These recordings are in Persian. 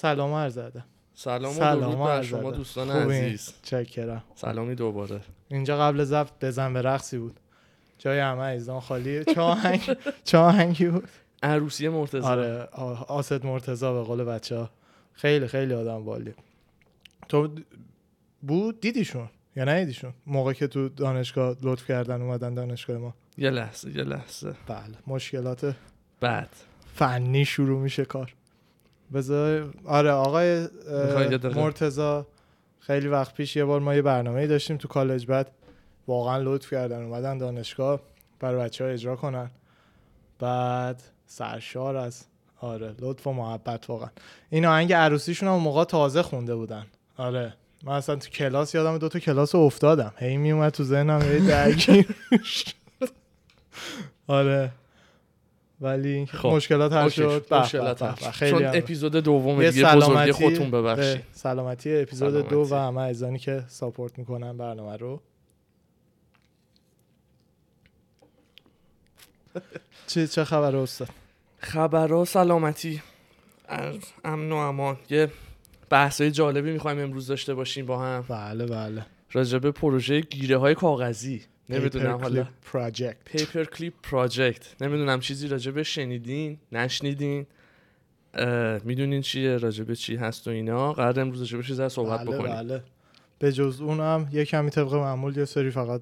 سلام عرض ادب. سلام سلام و بر شما. دوستان؟ عزیز. چکرم. سلامی دوباره. اینجا قبل ضبط بزن به رقصی بود. جای همه عزیزان خالی. چه آهنگی بود. عروسی مرتضی. آره آسد مرتضا به قول بچه ها. خیلی خیلی آدم بالی. تو بود؟ دیدیشون؟ یا ندیدیشون موقع که تو دانشگاه لطف کردن اومدن دانشگاه ما. یه لحظه یه لحظه. بله مشکلات بعد. فنی شروع میشه کار. بذار آره آقای یه؟ مرتزا خیلی وقت پیش یه بار ما یه برنامه داشتیم تو کالج بعد واقعا لطف کردن اومدن دانشگاه برای بچه ها اجرا کنن. بعد سرشار از آره لطف و محبت واقعا. این آهنگ عروسیشون هم موقع تازه خونده بودن. آره من اصلا تو کلاس یادم دو تا کلاس افتادم. هی میومد تو ذهنم هی درگیر. آره. ولی خب. مشکلات حل اوکی. شد. مشکلات حل. خیلی چون اپیزود دوم دیگه بزرگی سلامتی خودتون ببخشید. سلامتی اپیزود دو سلامتی. و همه عزیزانی که ساپورت می‌کنن برنامه رو. چه چه خبر استاد؟ خبرها سلامتی. از امن و امان. یه بحثای جالبی می‌خوایم امروز داشته باشیم با هم. بله بله. راجع به پروژه گیره های کاغذی. نمی‌دونم حالا پراجکت پیپر کلیپ پراجکت نمی‌دونم چیزی راجع به شنیدین نشنیدین. می‌دونین چیه راجع به چی هست و اینا. قرار امروز راجع به چیز صحبت بله بکنیم. بله. به جز اونم یه کمی طبق معمول یه سری فقط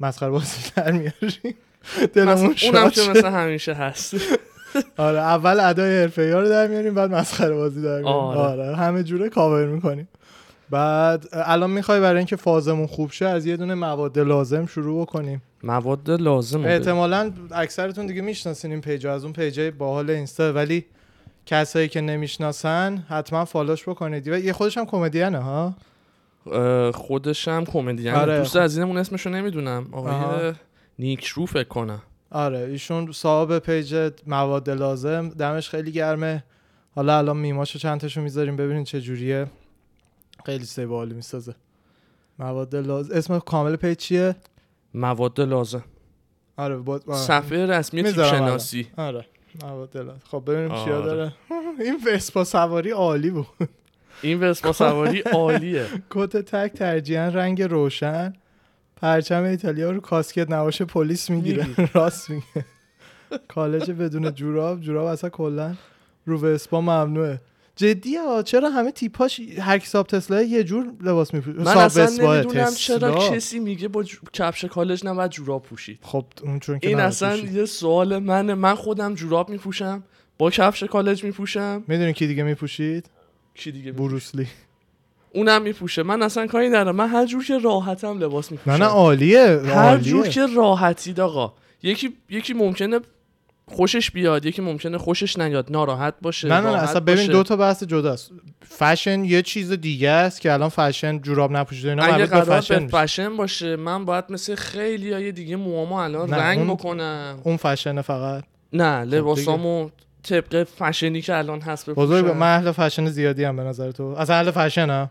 مسخره بازی در میاریم. دلمون مثلا- اونم که شه. مثل همیشه هست. آره اول ادای حرفه‌ای ها رو در میاریم بعد مسخره بازی در میاریم. آره. آره. همه جوره کاور می‌کنیم. بعد الان می‌خوای برای اینکه فازمون خوب شه از یه دونه مواد لازم شروع بکنیم. مواد لازم احتمالا اکثرتون دیگه می‌شناسین این page از اون page ای باحال اینستا. ولی کسایی که نمی‌شناسن حتما follow ش بکنید. و یه خودش هم کمدینه ها؟ خودش هم کمدین آره. دوست عزیزمون اسمشو نمی‌دونم. آقای نیک رو فکر کنم. آره ایشون صاحب page مواد لازم. دمش خیلی گرمه. حالا الان میماشو چند تاشو می‌ذاریم ببینین چه جوریه. خیلی سه باحالی می‌سازه. مواد لازم. اسم کامل page چیه؟ مواد لازم. آره با... آره. صفحه رسمی الان. شناسی آره مواد لازم. خب ببینیم چیا آره. داره. این Vespa سواری عالی بود. این Vespa سواری عالیه. کت تک ترجیحاً رنگ روشن. پرچم ایتالیا رو کاسکت نباشه پلیس می‌گیره. راست میگه. کالج بدون جوراب. جوراب اصلا کلا رو وسپا ممنوعه. جدی ها چرا همه تیپاش هر کی ساب تسلا یه جور لباس میپوشه من اصلا نمی‌دونم چرا کسی میگه با جو- کفش کالج نباید جوراب پوشید. خب اون چون که این اصلا. یه سوال منه. من خودم جوراب میپوشم با کفش کالج میپوشم. می‌دونی کی دیگه میپوشید؟ کی دیگه می- بروسلی اونم میپوشه. من اصلا کاری ندارم. من هر جور که راحتم لباس میپوشم نه نه عالیه هر جور عالیه. که راحتید آقا. یکی یکی ممکنه خوشش بیاد یکی ممکنه خوشش نیاد ناراحت باشه نه نه, نه اصلا ببین باشه. دو تا بحث جداست. فشن یه چیز دیگه است که الان فشن جوراب نپوشیده اینا اگه قرار فشن به. فشن باشه من باید مثل خیلی های دیگه موامو الان رنگ اون- بکنم. اون فشن فقط. نه خب لباسامو طبق فشنی که الان هست بزرگ بپوشم من اهل فشن زیادی هم به نظر تو. اصلا اهل فشن هم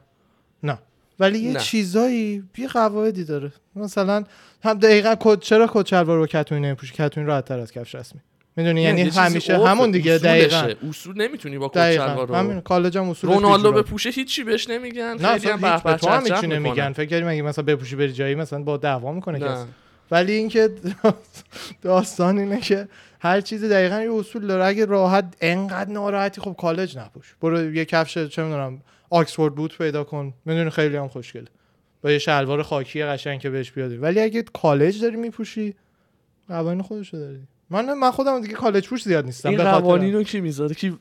نه. ولی یه نه. چیزایی یه قواعدی داره. مثلا هم دقیقا کد چرا کد شلوار رو کتونی نمیپوشی؟ کتونی راحت تر از کفش رسمی. می‌دونی؟ یعنی همیشه همون دیگه. دقیقا. اصول نمی‌تونی با کت شلوار رو همین کالج هم اصول رونالدو بپوشه هیچی بهش نمیگن. نه خیلی هم به تو هم هیچی. نمیگن فکر کردی مگه مثلا بپوشی بری جایی مثلا با دعوا می‌کنه کسی؟ نه. ولی اینکه داستان اینه که هر چیزی دقیقا یه اصول داره. اگه راحت انقدر ناراحتی خب کالج نپوش. برو یه کفش چه می‌دونم آکسفورد بوت پیدا کن. می‌دونی خیلی هم خوشگله. با یه شلوار خاکی قشنگ که بهش بیادی. ولی اگه کالج داری میپوشی قوانین خودشو داری. من من خودم دیگه کالج پوش زیاد نیستم این به خاطر قوانین رو کی می‌ذاره؟ کی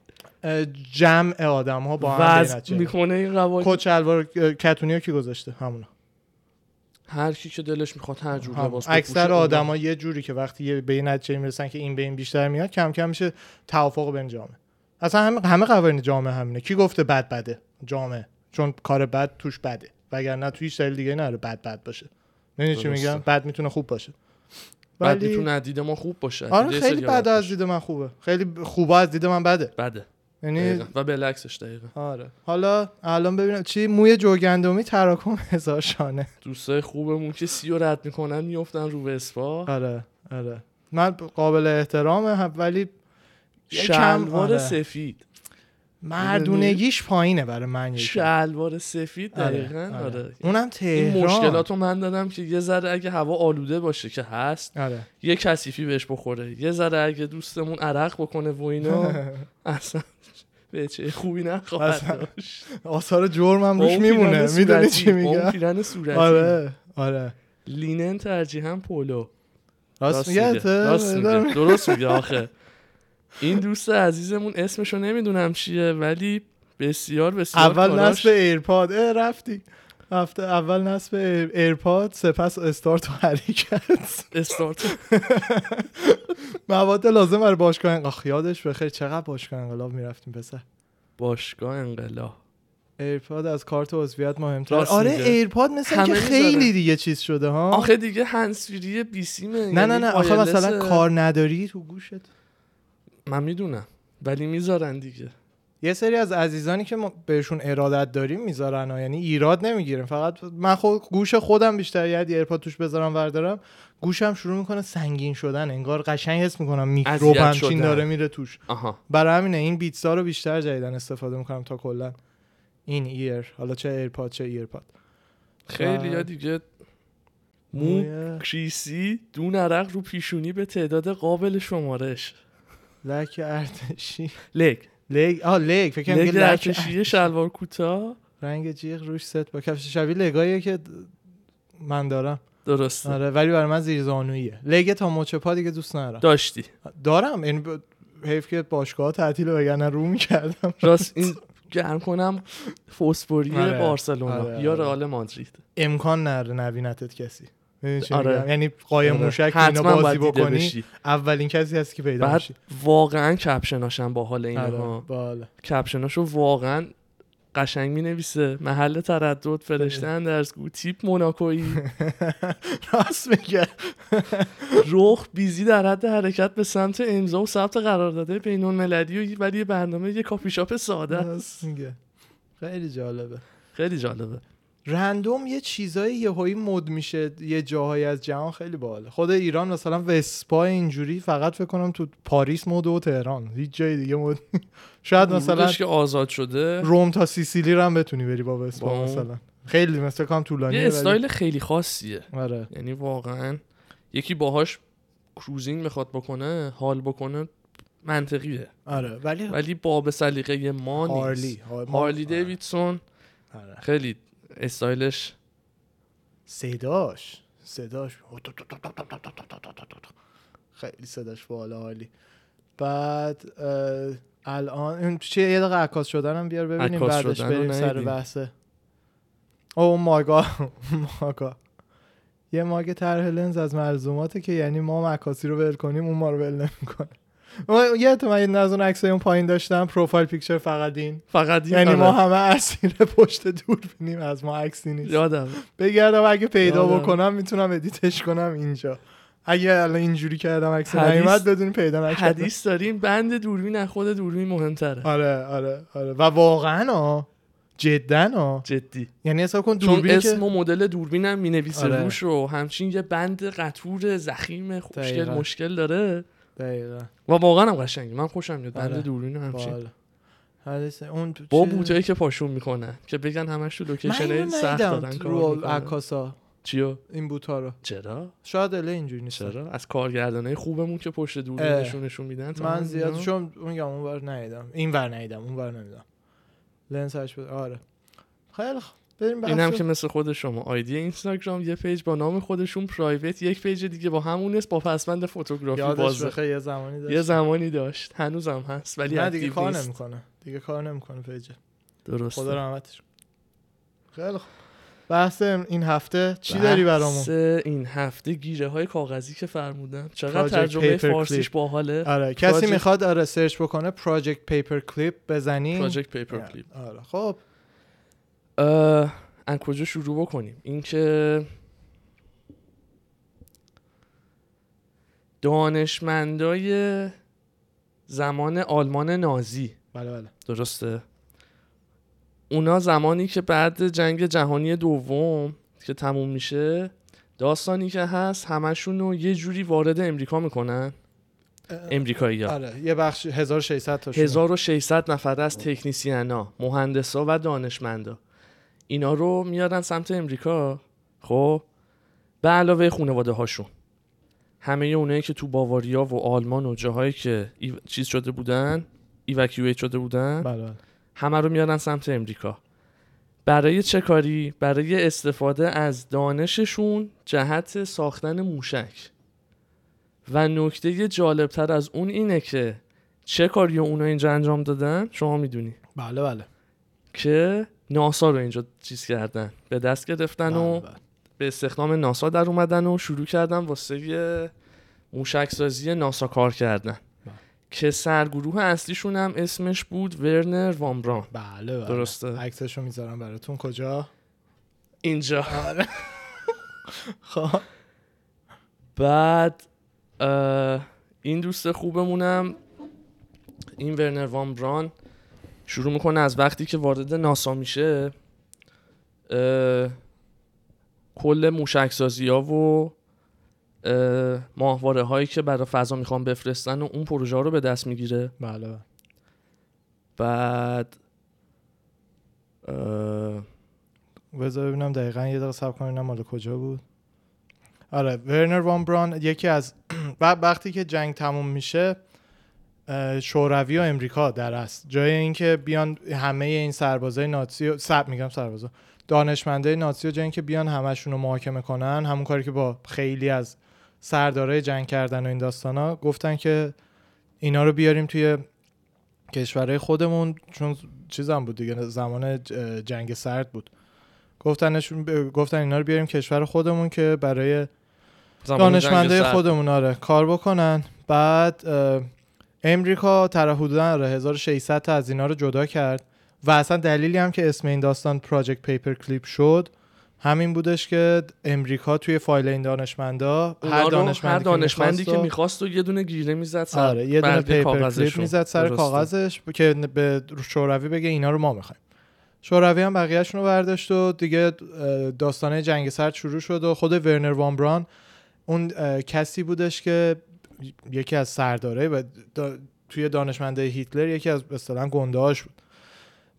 جمع آدم ها با هم می‌کنه این قوانین؟ اه، کتونی ها کی گذاشته؟ همونا. هر کی که دلش می‌خواد هر جور. لباس اکثر آدما یه جوری که وقتی یه به این نتیجه می‌رسن که این به این بیشتر میاد کم کم میشه توافق بین جامعه. اصلا همه همه قوانین جامعه همینه. کی گفته بد بده؟ جامعه. چون کار بد توش بده. وگرنه تو هیچ دیگه نره بد بد باشه. می‌دونی چی. میگم؟ بد می‌تونه خوب باشه. بعد ولی می‌تونه از دید ما خوب باشه. آره خیلی بد از. دید من خوبه. خیلی خوبه از دید من بده. بده. یعنی. و بالعکسش دقیقا. آره. حالا الان ببینم چی موی جوگندمی تراکم هزار شانه. دوستای خوبمون که سی رو رد می‌کنن میفتن رو وسپا. آره آره. من قابل احترامه هم- ولی شلوار آره. سفید. مردونگیش پایینه برای من. شلوار سفید آره، دقیقا آره. آره. اونم این تهران. مشکلات رو من دادم که یه ذره اگه هوا آلوده باشه که هست آره. یه کثیفی بهش بخوره. یه ذره اگه دوستمون عرق بکنه و اینا اصلا به چه خوبی نخواهد داشت. آثار جرمم روش میمونه. می‌دونی چی میگم؟ پیرن صورتی. آره آره. لینن ترجیحاً پولو. راست میگه. درست میگه آخه. این دوست عزیزمون اسمشو نمی‌دونم چیه ولی بسیار بسیار اول کاراش- نصب AirPod. اه رفتی. هفته اول نصب Air- AirPod سپس استارت و حرکت استارت مواد لازم برای باشگاه انقلاب. یادش بخیر چقدر باشگاه انقلاب می‌رفتیم پسر. باشگاه انقلاب. AirPod از کارت عضویت مهمتر آره. AirPod مثل که خیلی. دیگه چیز شده ها؟ آخه دیگه هنسفیری بیسیمه نه یعنی نه نه آخه. مثلا کار نداری تو گوشت. من می‌دونم ولی می‌ذارن دیگه. یه سری از عزیزانی که ما بهشون ارادت داریم می‌ذارن ها. یعنی ایراد نمی‌گیریم فقط من خود گوش خودم بیشتر یه AirPod توش بذارم بردارم گوشم شروع می‌کنه سنگین شدن. انگار قشنگ حس می‌کنم میکروب همچین. داره میره توش. آها. برای همینه این Beats ها رو بیشتر جدیدن استفاده می‌کنم تا کلا. این ایر حالا چه AirPod چه AirPod خیلی یا دیگه. مو کریسی دون عرق رو پیشونی به تعداد قابل شمارش لک ارتشی لگ لگ آه لگ فکر کنم لگ ارتشی شلوار کوتاه. رنگ جیغ روش ست با کفش. شبیه لگاییه که من دارم. درسته. آره ولی برای من زیر زانویه لگ تا مچ پا دیگه دوست ندارم. داشتی؟ دارم. یعنی ب- حیف که باشگاه تعطیل وگرنه رو می‌کردم. راست این گرم کنم فوسفوری آره. بارسلونا آره، یا آره. رئال مادرید. امکان نره نبینتت کسی. آره. یعنی قایم آره. موشک اینا حتما بازی بکنی بشی. اولین کسی هست که پیدا بعد میشی. واقعا کپشناشم با حال اینها. آره کپشناشو واقعا قشنگ می نویسه محل تردد فرشته اندرزگو تیپ موناکویی. راست میگه. رخ بیزی در حد حرکت به سمت امضا و ثبت قرارداد بین المللی و ولی یه برنامه یه کافی شاپ ساده است. خیلی جالبه. خیلی جالبه. random یه چیزایی یهویی مد میشه یه جاهایی از جهان خیلی باحاله. خود ایران مثلا وسپا اینجوری فقط فکر کنم تو پاریس مد و تهران. هیچ جای دیگه مد شاید مثلا که آزاد شده. روم تا سیسیلی رو هم بتونی بری با وسپا مثلا. خیلی مثل کام طولانیه یه استایل خیلی خاصیه. آره. یعنی واقعا یکی باهاش cruising می‌خواد بکنه حال بکنه منطقیه. آره ولی ولی با به سلیقه ما نیست. هارلی هار- هارلی دیویدسون آره. خیلی استایلش صداش صداش خیلی صداش بالا حالی بعد الان این چیه یه دقیقه عکاس شدن هم بیار ببینیم بعدش بریم سر. بحثه او ماگا ماگا یه ماگ طرح لنز از ملزوماته که یعنی ما عکاسی رو ول کنیم اون ما رو ول نمی‌کنه یه تو من از اون عکسای اون پایین داشتم profile picture فقط این. فقط این یعنی آره. ما همه اسیر پشت دوربینیم از ما عکسی نیست. یادم. بگردم اگه پیدا یادم. بکنم می‌تونم edit ش کنم اینجا. اگه الان اینجوری کردم عکس نیومد بدون پیدا نکردم حدیث داریم بند دوربین از خود دوربین مهمتره. آره آره آره. و واقعا ها جدا ها. جدی. یعنی حساب کن چون دوربین اسم که و مدل دوربینم می‌نویسه آره. روش و همچین یه بند قطور ضخیم خوشگل. مشکل داره. دقیقا. و واقعا هم قشنگه من خوشم میاد. بند آره. دوربین همچین حدیث اون با بوتایی که پاشون می‌کنن که بگن همش تو location سخت کار رو عکاسا چیو؟ این بوتا رو. چرا؟ شاید الان اینجوری نیست. چرا؟ از کارگردانای خوبمون که پشت دوربینشون نشون میدن من زیاد؟ چون میگم اون ور ندیدم. این ور ندیدم اون ور ندیدم. لنسش بود. آره. خیلی خوب این هم که مثل خود شما. ID اینستاگرام یه page با نام خودشون private یک page دیگه با همون اسم با پسوند photography بازه. بخیر یه زمانی داشت. یه زمانی داشت. هنوزم هست ولی نه دیگه کار. نمی‌کنه. دیگه کار نمی‌کنه page ه درسته. خدا رحمتش. خیلی خوب. بحث این هفته چی داری برامون؟ بحث این هفته گیره های کاغذی که فرمودم. چقدر ترجمه. فارسیش باحاله؟ آره کسی می‌خواد آره search بکنه Project Paperclip بزنی. Project Paperclip آره. خب. از کجا شروع بکنیم؟ اینکه دانشمندای زمان آلمان نازی. بله بله. درسته؟ اونا زمانی که بعد جنگ جهانی دوم که تموم میشه داستانی که هست همشون رو یه جوری وارد امریکا می‌کنن. امریکایی ها. آره یه بخش 1600 تا 1600 نفر از تکنیسیانا مهندسا و دانشمندا. اینا رو میارن سمت امریکا. خب؟ به علاوه خانواده هاشون. همه اونایی که تو باواریا و آلمان و جاهایی که ای... چیز شده بودن ایوکیویت شده بودن بله بله. همه رو میارن سمت امریکا. برای چه کاری؟ برای استفاده از دانششون جهت ساختن موشک. و نکته جالبتر از اون اینه که چه کاری اونا اینجا انجام دادن؟ شما می‌دونی. بله بله. که ناسا رو اینجا چیز کردن. به دست گرفتن و بله، بله. به استخدام ناسا در اومدن و شروع کردن واسه موشک سازی ناسا کار کردن. بله. که سرگروه اصلیشون هم اسمش بود ورنر وان بران بله بله. درسته. عکسشو می‌ذارم براتون. کجا؟ اینجا. آره. خب. بعد این دوست خوبمونم این ورنر وان بران شروع می‌کنه از وقتی که وارد ناسا میشه کل موشک سازی ها و ماهواره هایی که برای فضا می‌خوان بفرستن و اون پروژه ها رو به دست می‌گیره بله. بعد بذار ببینم دقیقا یه دقیقه صبر کنم مال کجا بود آره ورنر وان بران یکی از و- وقتی که جنگ تموم میشه شوروی و امریکا در است جای اینکه بیان همه این سربازای و سب میگم سربازا. دانشمندای نازی و جای اینکه بیان همشون رو محاکمه کنن همون کاری که با خیلی از سردارای جنگ کردن و این داستانا گفتن که اینا رو بیاریم توی کشورهای خودمون چون چیزم بود دیگه زمان جنگ سرد بود. گفتنشون ب- گفتن اینا رو بیاریم کشور خودمون که برای دانشمنده. خودمون آره کار بکنن. بعد امریکا طرف حدودا آره 1600 تا از اینا رو جدا کرد و اصلا دلیلی هم که اسم این داستان پراجکت پیپر کلیپ شد همین بودش که امریکا توی فایل این دانشمندا هر دانشمندی, هر دانشمندی که می‌خواست و- یه دونه گیره می‌زد سر آره یه دونه پیپر کلیپ. می‌زد سر درسته. کاغذش که به شوروی بگه اینا رو ما می‌خوایم شوروی هم بقیهشون رو برداشت و دیگه داستانه جنگ سرد شروع شد و خود ورنر وان بران اون کسی بودش که یکی از سرداره و دا- توی دانشمنده هیتلر یکی از اصطلاحا گندهاش بود.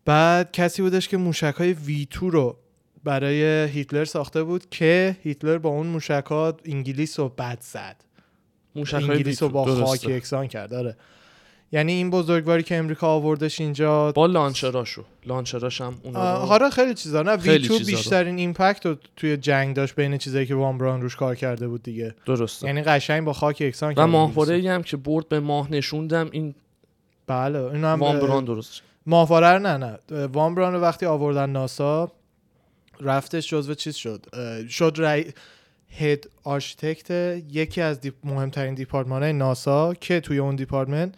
بعد کسی بودش که موشک های وی تو رو برای هیتلر ساخته بود که هیتلر با اون موشکات انگلیس رو بد زد. موشک‌های انگلیس رو با. خاک یکسان کرد آره. یعنی این بزرگواری که امریکا آوردش اینجا با لانچراشو. لانچراش هم اونا رو آه، آره خیلی چیزا. نه وی خیلی تو. بیشترین ایمپکت رو توی جنگ داشت بین چیزایی که وان بران روش کار کرده بود دیگه. درسته. یعنی قشنگ با خاک یکسان و ماهواره. هم که برد به ماه نشوندم این بله اینو هم وان درست ماهواره نه نه. وان رو وقتی آوردن ناسا رفتش جزو چیز شد؟ شد رای هد آرشیتکت یکی از دیپ مهمترین دیپارتمان های ناسا که توی اون دیپارتمنت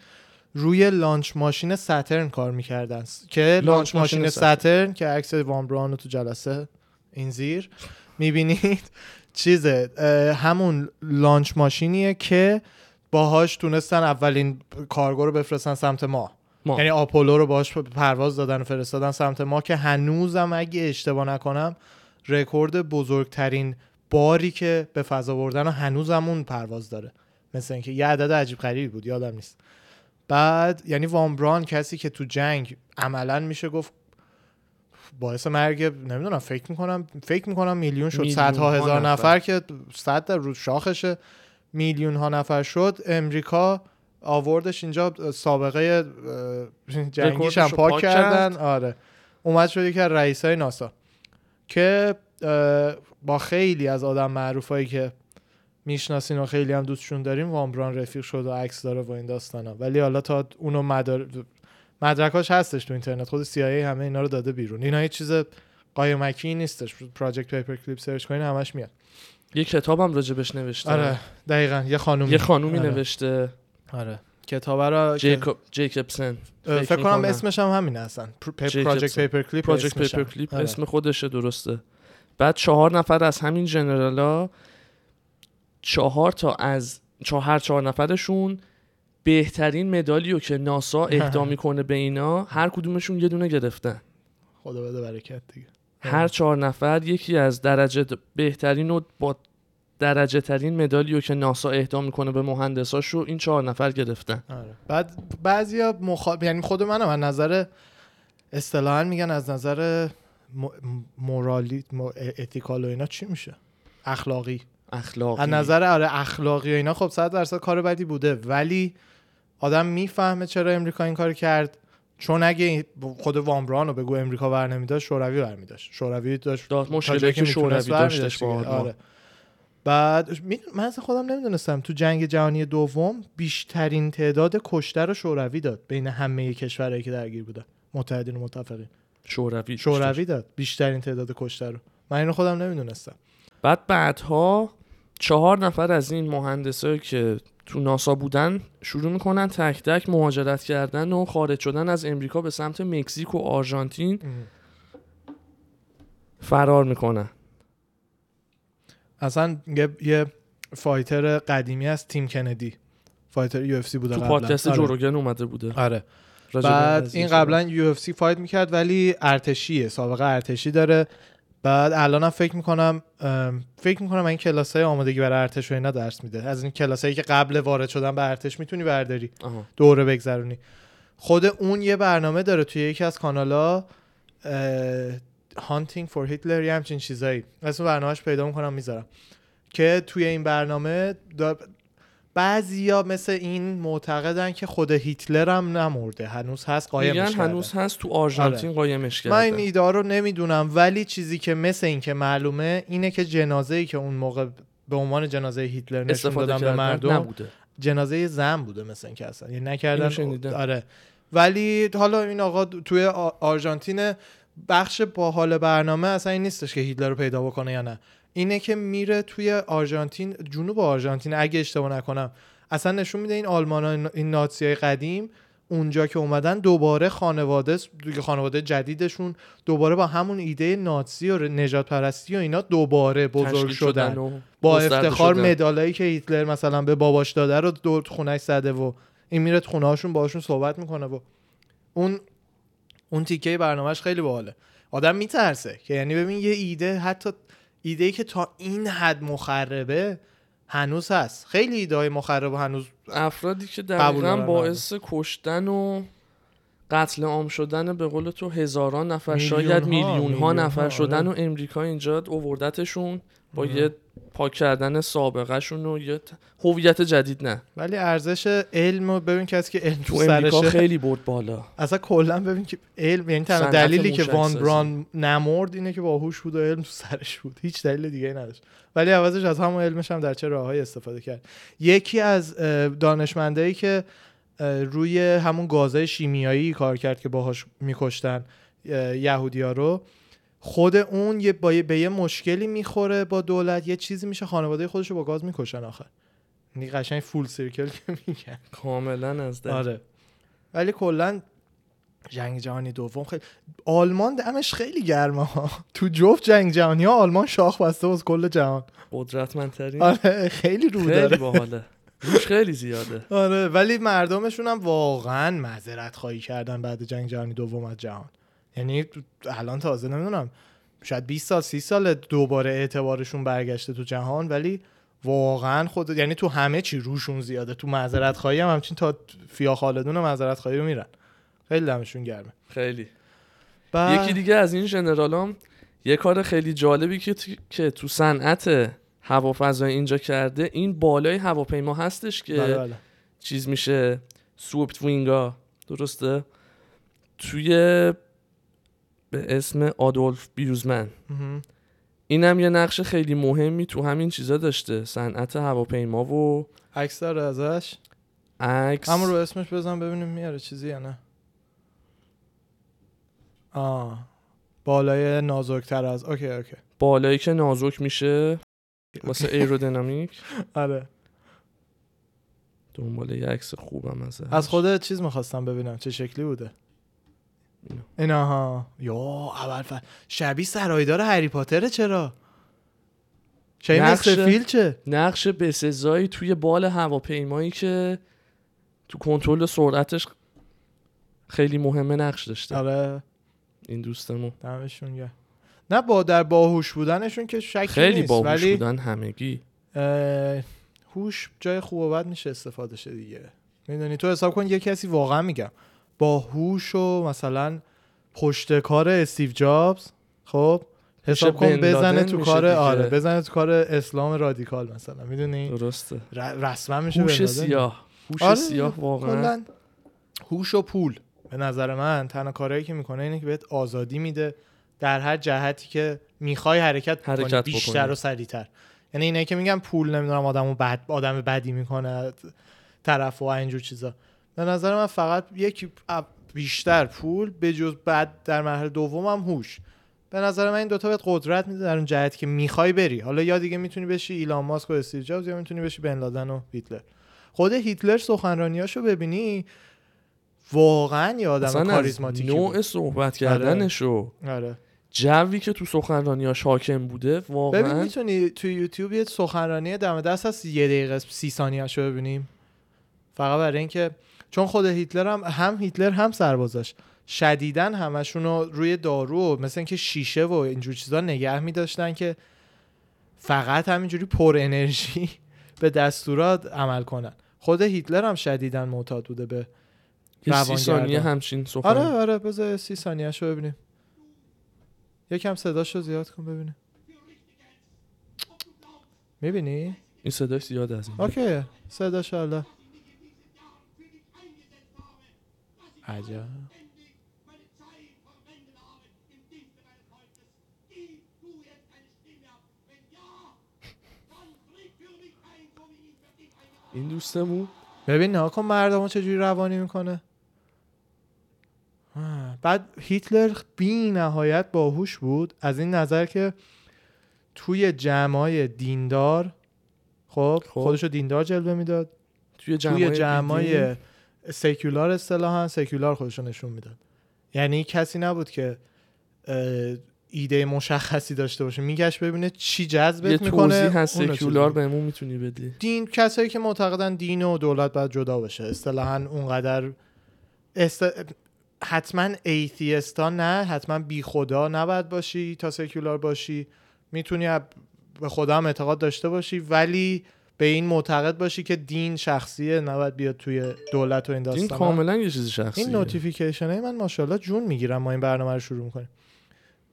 روی لانچ ماشین ساترن کار می‌کردن. که لانچ ماشین ساترن. که عکس وان بران رو تو جلسه این زیر. می‌بینید؟ چیزه. همون launch machine یه که باهاش تونستن اولین کارگو رو بفرستن سمت ماه. یعنی آپولو رو باهاش پرواز دادن و فرستادن سمت ماه که هنوزم اگه اشتباه نکنم رکورد بزرگترین باری که به فضا بردن و هنوزم اون پرواز داره. مثل اینکه یه عدد عجیب غریبی بود یادم نیست. بعد یعنی وان بران کسی که تو جنگ عملا میشه گفت باعث مرگ نمی‌دونم فکر می‌کنم فکر می‌کنم میلیون شد. میلیون صدها ها هزار نفر. نفر, که صد در روز شاخشه میلیون ها نفر شد. امریکا آوردش اینجا سابقه جنگیش هم پاک پاک کردن. آره. اومد شد یکی از رئیسای ناسا که با خیلی از آدم معروفایی که می‌شناسین و خیلی هم دوستشون داریم وامبران رفیق شد و عکس داره و این داستانا. ولی حالا تا اونو مدار... مدرکاش هستش تو اینترنت. خود CIA همه اینا رو داده بیرون. اینا هیچ چیز قایمکی نیستش. Project Paperclip search کنین همش میاد. یه کتابم راجبش نوشته. آره دقیقا. یه خانومی. یه خانومی آره. نوشته. آره. کتاب که- جیکوب جیکبسن. فکر کنم اسمش هم همین هستن. Project Paperclip Project Paper هم. clip آره. اسم خودشه درسته. بعد چهار نفر از همین general ا چهار تا از چهار چهار نفرشون بهترین مدالی رو که ناسا اهدا می‌کنه به اینا هر کدومشون یه دونه گرفتن. خدا بده برکت دیگه. هر چهار نفر یکی از درجه بهترین رو با درجه ترین مدالیو که ناسا اهدا می‌کنه به مهندساشو این چهار نفر گرفتن. آره. بعد بعضیا مخا... یعنی خود منم از نظر اصطلاحا میگن از نظر م... مورالی م... اتیکال و اینا چی میشه؟ اخلاقی. اخلاقی. از نظر آره اخلاقی و اینا خب 100 درصد کار بدی بوده. ولی آدم می‌فهمه چرا امریکا این کار کرد. چون اگه خود وامبران رو بگو امریکا ور نمیداشت شوروی ور میداشت. شوروی داشت مشکلی که شوروی ور داشتش با. آره. بعد می- من اصلا خودم نمی‌دونستم تو جنگ جهانی دوم بیشترین تعداد کشته رو شوروی داد بین همه کشورهایی که درگیر بودن. متحدین و متفقین. شوروی شوروی داد بیشترین تعداد کشته رو. من اینو خودم نمی‌دونستم. بعد بعدها چهار نفر از این مهندسایی که تو ناسا بودن شروع می‌کنن تک تک مهاجرت کردن و خارج شدن از امریکا به سمت مکزیک و آرژانتین. فرار می‌کنن. اصلا یه, یه fighter قدیمی از تیم کندی. fighter UFC بوده تو پادکست آره. جو روگن اومده بوده. آره. بعد این. قبلا UFC fight می‌کرد ولی ارتشیه سابقه ارتشی داره. بعد الانم فکر می‌کنم فکر می‌کنم این کلاس های آمادگی برای ارتش و اینا درس میده. از این کلاس هایی که قبل وارد شدن به ارتش می‌تونی برداری. دوره بگذرونی. خود اون یه برنامه داره توی یکی از کانالا Hunting for Hitler یه همچین چیزایی. اسم برنامه‌ش پیدا می‌کنم می‌ذارم. که توی این برنامه بعضیا مثل این معتقدن که خود هیتلر هم نمرده. هنوز هست قایمش کردن. هنوز هست تو آرژانتین قایمش من این کرده ایده رو نمی‌دونم ولی چیزی که مثل این که معلومه اینه که جنازه ای که اون موقع به عنوان جنازه هیتلر نشون دادن به مردم نبوده. جنازه زن بوده مثل این که اصلا. یعنی نکردن. آره. ولی حالا این آقا توی آرژانتین بخش باحال برنامه اصلا این نیستش که هیتلر رو پیدا بکنه یا نه. اینه که میره توی آرژانتین جنوب آرژانتین اگه اشتباه نکنم. اصلا نشون میده این آلمان این نازی های قدیم اونجا که اومدن دوباره خانواده دیگه خانواده جدیدشون دوباره با همون ایده نازی و نجات پرستی و اینا دوباره بزرگ شدن و با افتخار شدن. مدالایی که هیتلر مثلا به باباش داده رو دور خونش زده و این میره خونه هاشون باهاشون صحبت می‌کنه و اون اون تیکه برنامهش خیلی باحاله. آدم میترسه که یعنی ببین یه ایده حتی ایده ای که تا این حد مخربه هنوز هست. خیلی ایده های مخرب هنوز افرادی که دقیقا باعث کشتن و قتل عام شدن به قول تو هزاران نفر میلیون شاید ها، میلیون ها میلیون نفر ها، شدن آره. و امریکا اینجا اووردتشون با. یه پاک کردن سابقه شون و یه هویت جدید نه. ولی ارزش علم رو ببین کسی که علم تو سرشه خیلی برد بالا. اصلا کلا ببین که علم یعنی تنها دلیلی که وان. بران نمرد اینه که باهوش بود و علم تو سرش بود. هیچ دلیل دیگه نداشت. ولی عوضش از همون علمش هم در چه راههایی استفاده کرد. یکی از دانشمندایی که روی همون گازهای شیمیایی کار کرد که باهاش میکشتن یهودیا رو خود اون یه با یه- به یه مشکلی می‌خوره با دولت یه چیزی میشه خانواده خودش رو با گاز می‌کشن آخر یعنی قشنگ فول سیرکل که میگن. کاملا از در. آره. ولی کلا جنگ جهانی دوم خیلی آلمان دمش خیلی گرمه ها. تو جفت جنگ جهانی ها آلمان شاخ بسته از کل جهان. قدرتمندترین. آره خیلی رو خیلی باحاله. روش خیلی زیاده. آره ولی مردمشون هم واقعا معذرت خواهی کردن بعد جنگ جهانی دوم از جهان. یعنی الان تازه نمی‌دونم شاید 20 سال 30 سال دوباره اعتبارشون برگشته تو جهان ولی واقعا خود یعنی تو همه چی روشون زیاده. تو معذرت خواهی هم همچین تا فیا خالدون معذرت خواهی رو میرن. خیلی دمشون گرمه. خیلی. بعد یکی دیگه از این ژنرالام یه کار خیلی جالبی که تو, که تو صنعت هوافضای اینجا کرده. این بالای هواپیما هستش که بله بله. چیز میشه؟ سوپت وینگا. درسته؟ توی به اسم آدولف بیوزمن. اینم یه نقش خیلی مهمی تو همین چیزا داشته صنعت هواپیما و عکس داره ازش؟ عکس همون رو اسمش بزن ببینیم میاره چیزی یا نه. آه. بالای نازکتر از OK OK. بالایی که نازک میشه واسه aerodynamic. آره. دنبال یه عکس خوبم ازش. از خود چیز می‌خواستم ببینم چه شکلی بوده. اینا. ها یا اول فر... شبیه سرایدار هری پاتره چرا؟ چه نقش- سفیل چه؟ نقش بسزایی توی بال هواپیمایی که تو کنترل سرعتش خیلی مهمه نقش داشته. آره. این دوستمون دمشون گرم. نه با در باهوش بودنشون که شکی خیلی نیست باهوش ولی بودن همگی. هوش جای خوب و بد میشه استفاده شه دیگه. می‌دونی؟ تو حساب کن یه کسی واقعا میگم. با هوش و مثلا پشت کار استیو جابز خب؟ حساب کن بزنه تو کار. آره بزنه تو کار اسلام رادیکال مثلا می‌دونی؟ درسته. رسما میشه هوش. سیاه. هوش آره، سیاه واقعا. هوش و پول. به نظر من تنها کارهایی که می‌کنه اینه که بهت آزادی میده در هر جهتی که می‌خوای حرکت, حرکت کنی بیشتر بکنی. و سریعتر. یعنی اینه که میگم پول نمی‌دونم آدمو بد آدم بدی می‌کنه طرف و اینجور چیزا. به نظر من فقط یک بیشتر پول به جز بعد در مرحله دوم هم هوش. به نظر من این دوتا بهت قدرت میده در اون جهتی که می‌خوای بری. حالا یا دیگه می‌تونی بشی ایلان ماسک و استیو جابز یا می‌تونی بشی بن لادن و هیتلر. خود هیتلر سخنرانیاشو ببینی واقعا یه آدم از کاریزماتیکی نوع بود. صحبت کردنش و آره. جوی که تو سخنرانیاش حاکم بوده ببین واقعا می‌تونی تو یوتیوب یه سخنرانی دم دست هست یه دقیقه سی ثانیه شو ببینیم. فقط برای اینکه چون خود هیتلر هم هم هیتلر هم سربازاش. شدیدن همشون رو روی دارو و مثل اینکه شیشه و اینجور چیزا نگه میداشتن که فقط همینجوری پر انرژی به دستورات عمل کنن. خود هیتلر هم شدیدن معتاد بوده به سی. ثانیه همچین آره سخن آره بذار سی ثانیه شو ببینیم. یکم صداشو زیاد کن ببینیم. می‌بینی؟ این صداش زیاد از این. اوکی صداش حالا. عجب. این دوستمون؟ ببین نه کن مردم چجوری روانی می‌کنه؟ بعد هیتلر بی نهایت باهوش بود. از این نظر که توی جمعای دیندار خب خب. خودشو دیندار جلوه می‌داد. توی جمعای توی جمعای سکولار اصطلاحا سکولار خودشو نشون می‌داد. یعنی کسی نبود که ایده مشخصی داشته باشه. میگشت ببینه چی یه جذبت می‌کنه توضیح هست سکولار. بهمون می‌تونی بدی؟ دین کسایی که معتقدن دین و دولت باید جدا بشه. اصطلاحا اونقدر است... حتما ایتیستا نه حتما بی خدا نباید باشی تا سکولار باشی. می‌تونی به خدا هم اعتقاد داشته باشی ولی به این معتقد باشی که دین شخصیه نباید بیاد توی دولت و این این داستانا. کاملا یه چیز شخصیه. این notification های من ماشاءالله جون می‌گیرم ما این برنامه رو شروع می‌کنیم.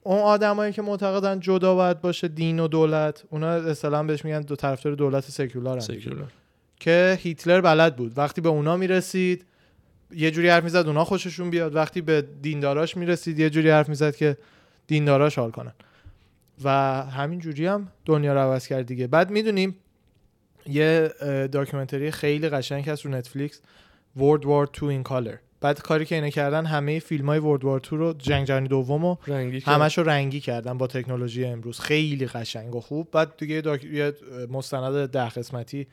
اون آدمایی که معتقدن جدا باید باشه دین و دولت اونا اصطلاحا بهش میگن دو طرفدار دولت سکولار سکولار. که هیتلر بلد بود. وقتی به اونا می‌رسید یه جوری حرف می‌زد اونا خوششون بیاد. وقتی به دینداراش می‌رسید یه جوری حرف می‌زد که دینداراش حال کنن. و همین جوری هم دنیا رو عوض کرد دیگه. بعد می‌دونیم یه documentary خیلی قشنگ هست رو Netflix World War II in Color. بعد کاری که اینا کردن همه فیلم های World War II رو جنگ جهانی دوم رو رنگی همش رو رنگی کردن با تکنولوژی امروز. خیلی قشنگ و خوب. بعد دیگه doc... یه مستند ده قسمتی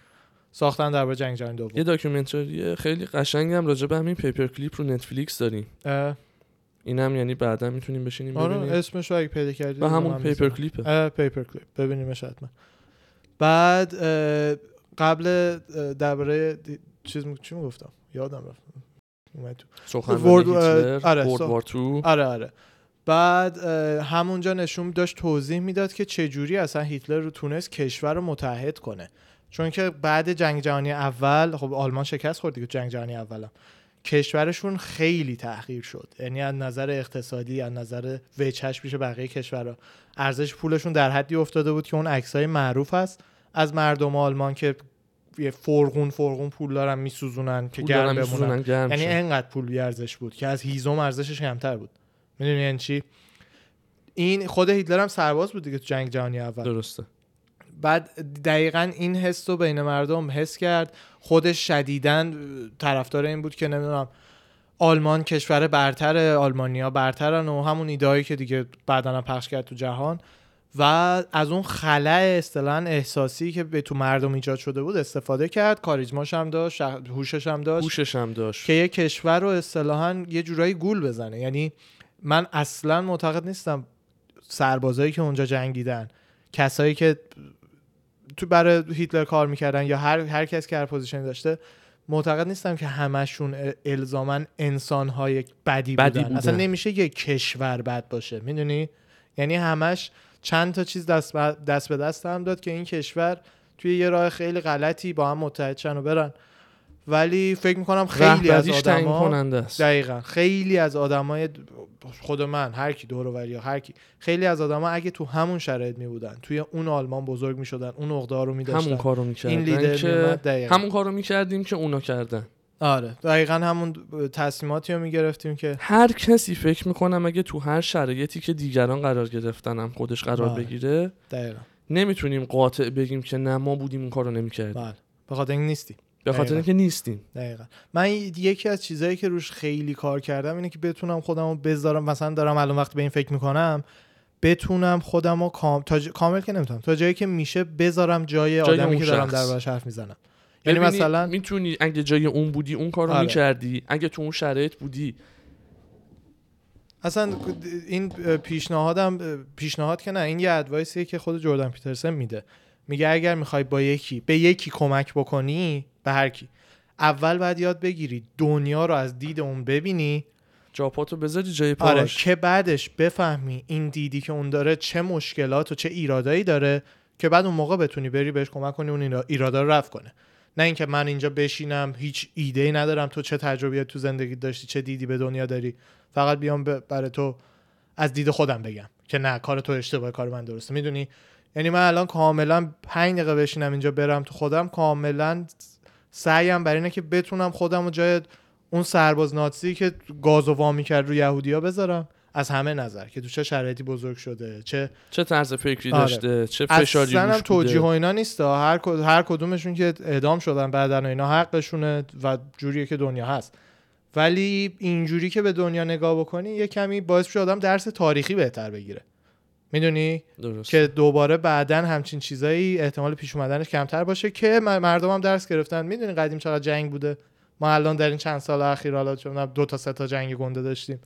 ساختن درباره جنگ جهانی دوم. یه documentary خیلی قشنگ هم راجع به همین Paperclip رو Netflix داریم. اه، اینم یعنی بعدا می‌تونیم بشینیم آره ببینیم. اسمش رو اگه پیدا کردی و همون پیپر کلیپه پیپر کلیپ ببینیمش حتما. بعد قبل درباره چیز می- چی می‌گفتم؟ یادم رفت. اومد تو. سخنرانی آره، وار تو آره آره. بعد همونجا نشون داشت توضیح می‌داد که چجوری اصلا هیتلر رو تونست کشور رو متحد کنه. چون که بعد جنگ جهانی اول خب آلمان شکست خورد دیگه جنگ جهانی اولم. کشورشون خیلی تحقیر شد. یعنی از نظر اقتصادی از نظر وجهش پیش بقیه کشورها. ارزش پولشون در حدی افتاده بود که اون عکسای معروف هست. از مردم آلمان که یه فرغون فرغون پول دارن میسوزونن که گرم بمونن. گرم یعنی. انقدر پول بی ارزش بود که از هیزم ارزشش کمتر بود. می‌دونی یعنی چی؟ این خود هیتلر هم سرباز بود دیگه تو جنگ جهانی اول. درسته. بعد دقیقا این حس رو بین مردم حس کرد. خودش شدیدن طرفدار این بود که نمی‌دونم آلمان کشور برتر آلمانیا برترن و همون ایدهایی که دیگه بعدا پخش کرد تو جهان. و از اون خلع اصطلاحا احساسی که به تو مردم ایجاد شده بود استفاده کرد. کاریزماش هم داشت هوشش هم داشت. پوشش هم داشت. که یه کشور رو اصطلاحا یه جورایی گول بزنه. یعنی من اصلا معتقد نیستم سربازایی که اونجا جنگیدن کسایی که تو برای هیتلر کار می‌کردن یا هر هر کس که هر position ی داشته معتقد نیستم که همشون الزاما انسانهای بدی, بدی بودن. بودن. اصلا نمیشه یه کشور بد باشه می‌دونی یعنی همش چند تا چیز دست به دست, به دست هم داد که این کشور توی یه راه خیلی غلطی با هم متحد شن و برن ولی فکر می‌کنم خیلی از آدما دقیقا. خیلی از آدمای خود من هر کی دور یا هر کی خیلی از آدما اگه تو همون شرایط می بودن توی اون آلمان بزرگ می شدن اون عقده رو می همون داشتن کارو این می‌کردن لیدر که دقیقا. همون کارو می‌کردیم که اونا کردن. آره. دقیقا همون تصمیماتی رو می گرفتیم که هر کسی فکر می‌کنم اگه تو هر شرایطی که دیگران قرار گرفتنم خودش قرار بله. بگیره دقیقا. نمی‌تونیم قاطع بگیم که نه ما بودیم این کارو نمی‌کردیم. بله. به خاطر این نیستی به خاطر. اینکه نیستیم دقیقا من یکی از چیزهایی که روش خیلی کار کردم اینه که بتونم خودم رو بذارم مثلا دارم الان وقت به این فکر می‌کنم بتونم خودم رو کام... تا ج- کامل که نمی‌تونم تا جایی که میشه بذارم جای, جای آدمی که دارم. دربارش حرف می‌زنم یعنی مثلا می‌تونی اگه جای اون بودی اون کارو آره. می‌کردی اگه تو اون شرایط بودی اصلا این پیشنهادم پیشنهاد که نه این یه ادوایسیه که خود جردن پیترسن میده میگه اگر می‌خوای با یکی به یکی کمک بکنی به هر کی. اول باید یاد بگیری دنیا رو از دید اون ببینی. جاپاتو بذاری جای پاش آره که بعدش بفهمی این دیدی که اون داره چه مشکلات و چه ایرادایی داره که بعد اون موقع بتونی بری بهش کمک کنی اون ایرا- ایرادا رو رفع کنه. نه اینکه من اینجا بشینم هیچ ایده ای ندارم تو چه تجربه تو زندگی داشتی چه دیدی به دنیا داری. فقط بیام برای تو از دید خودم بگم که نه کار تو اشتباه کار من درسته. می‌دونی؟ یعنی من الان کاملا پنج دقیقه بشینم اینجا برم تو خودم کاملا سعیم بر اینه که بتونم خودم رو جای اون سرباز ناتسی که گاز و وامی کرد رو یهودیا بذارم. از همه نظر. که تو چه شرایطی بزرگ شده چه چه طرز فکری آره. داشته چه فشاری اصلا هم توجیه و اینا نیست هر کد- هر کدومشون که اعدام شدن بعدن و اینا حقشونه و جوریه که دنیا هست. ولی اینجوری که به دنیا نگاه بکنی یه کمی باعث میشه آدم درس تاریخی بهتر بگیره. می‌دونی؟ درست. که دوباره بعدا همچین چیزایی احتمال پیش اومدنش کمتر باشه که مردم هم درس گرفتن. می‌دونی قدیم چقدر جنگ بوده؟ ما الان در این چند سال اخیر حالا چون دو تا سه تا جنگ گنده داشتیم.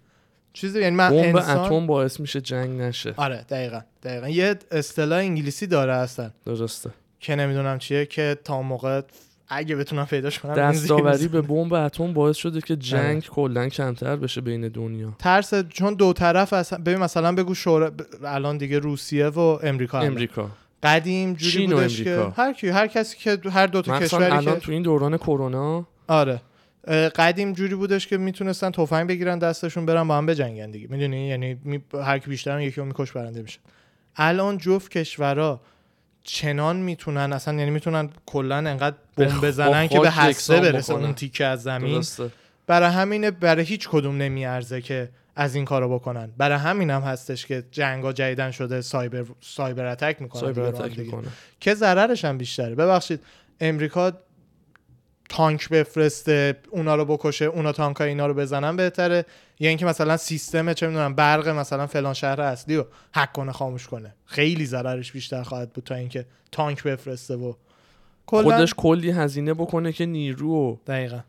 چیزی یعنی من بمب انسان اتم باعث میشه جنگ نشه. آره دقیقا دقیقا. یه اصطلاح انگلیسی داره هستن درسته. که نمی‌دونم چیه که تا موقع اگه بتونم پیداش کنم دستاوری. به بمب اتم باعث شده که آره. جنگ کلا کمتر بشه بین دنیا ترس چون دو طرف اصلا ببین مثلا بگو شورا الان دیگه روسیه و امریکا. امریکا قدیم جوری چین و بودش که. هر کی هر کسی که هر دو تا کشوری الان که تو این دوران کرونا آره قدیم جوری بودش که می‌تونستن تفنگ بگیرن دستشون برن با هم بجنگن دیگه می‌دونی یعنی می... هر کی بیشتر یکی رو میکش برنده میشه الان جفت کشورها چنان می‌تونن اصلا یعنی می‌تونن کلا انقدر خ- بزنن که به هسته یکسان برسه بکنن. اون تیکه از زمین. درسته. برای همینه برای هیچ کدوم نمیارزه که از این کارو بکنن. برای همین هم هستش که جنگا جدیدن شده سایبر سایبر اتک می‌کنن سایبر. می‌کنه. که ضررش هم بیشتره. ببخشید امریکا تانک بفرسته اونا رو بکشه اونا تانک اینا رو بزنن بهتره. یا اینکه مثلا سیستم چه می‌دونم برق مثلا فلان شهر اصلی رو هک کنه خاموش کنه. خیلی ضررش بیشتر خواهد بود تا اینکه تانک بفرسته و خودش کلی هزینه بکنه که نیرو دقیقا.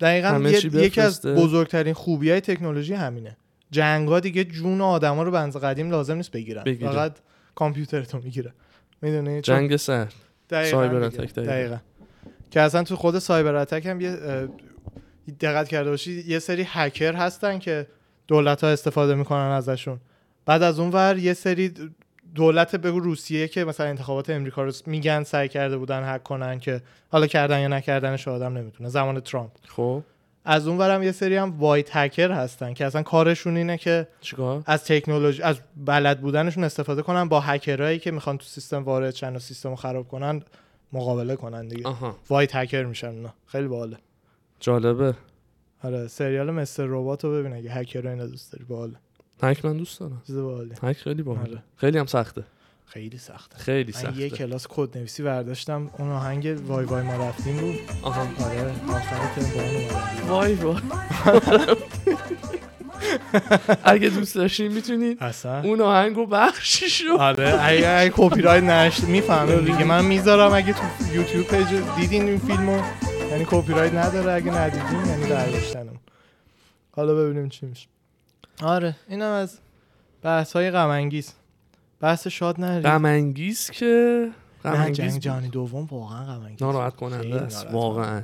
دقیقا یکی از. بزرگترین خوبی های تکنولوژی همینه. جنگا دیگه جون آدما رو بنز قدیم لازم نیست بگیرن. بگیره. فقط کامپیوترتو می‌گیره. می‌دونی؟ جنگ سر دقیقاً سایبر دقیقاً. که اصلا تو خود سایبر اتک هم یه دقت کرده باشی یه سری هکر هستن که دولت ها استفاده می‌کنن ازشون. بعد از اون ور یه سری دولت بگو روسیه که مثلا انتخابات امریکا رو میگن سعی کرده بودن هک کنن که حالا کردن یا نکردنش آدم نمی‌تونه زمان ترامپ. خب. از اون ورم یه سری هم وایت هکر هستن که اصلا کارشون اینه که چیکار؟ از تکنولوژی از بلد بودنشون استفاده کنن با هکرهایی که می‌خوان تو سیستم وارد شن و سیستم رو خراب کنن. مقابله کنن دیگه. آها. وایت هکر میشن اونا خیلی باحاله. جالبه. آره سریال مستر ربات رو ببین اگه هکر اینا دوست داری باحاله. هک من دوست دارم. چیز باحاله. هک خیلی باحاله. آره. خیلی هم سخته. خیلی سخته. خیلی من یه سخته. کلاس کد نویسی برداشتم اون آهنگ وای وای ما رفتیم بود. آها. آره آخر ترم با. وای وای. اگه دوست داشتین می‌تونید اصلا. اون آهنگو بخشیشو آره اگه کپی رایت نشت می‌فهمم دیگه. من می‌ذارم اگه تو YouTube page دیدین این فیلمو. یعنی کپی رایت نداره اگه ندیدین یعنی برداشتنم حالا ببینیم چی میشه. آره اینم از بحث های غم انگیز بحث شاد نرید غم انگیز که غم جنگ. جهانی دوم واقعا غم انگیز ناراحت کننده است واقعا.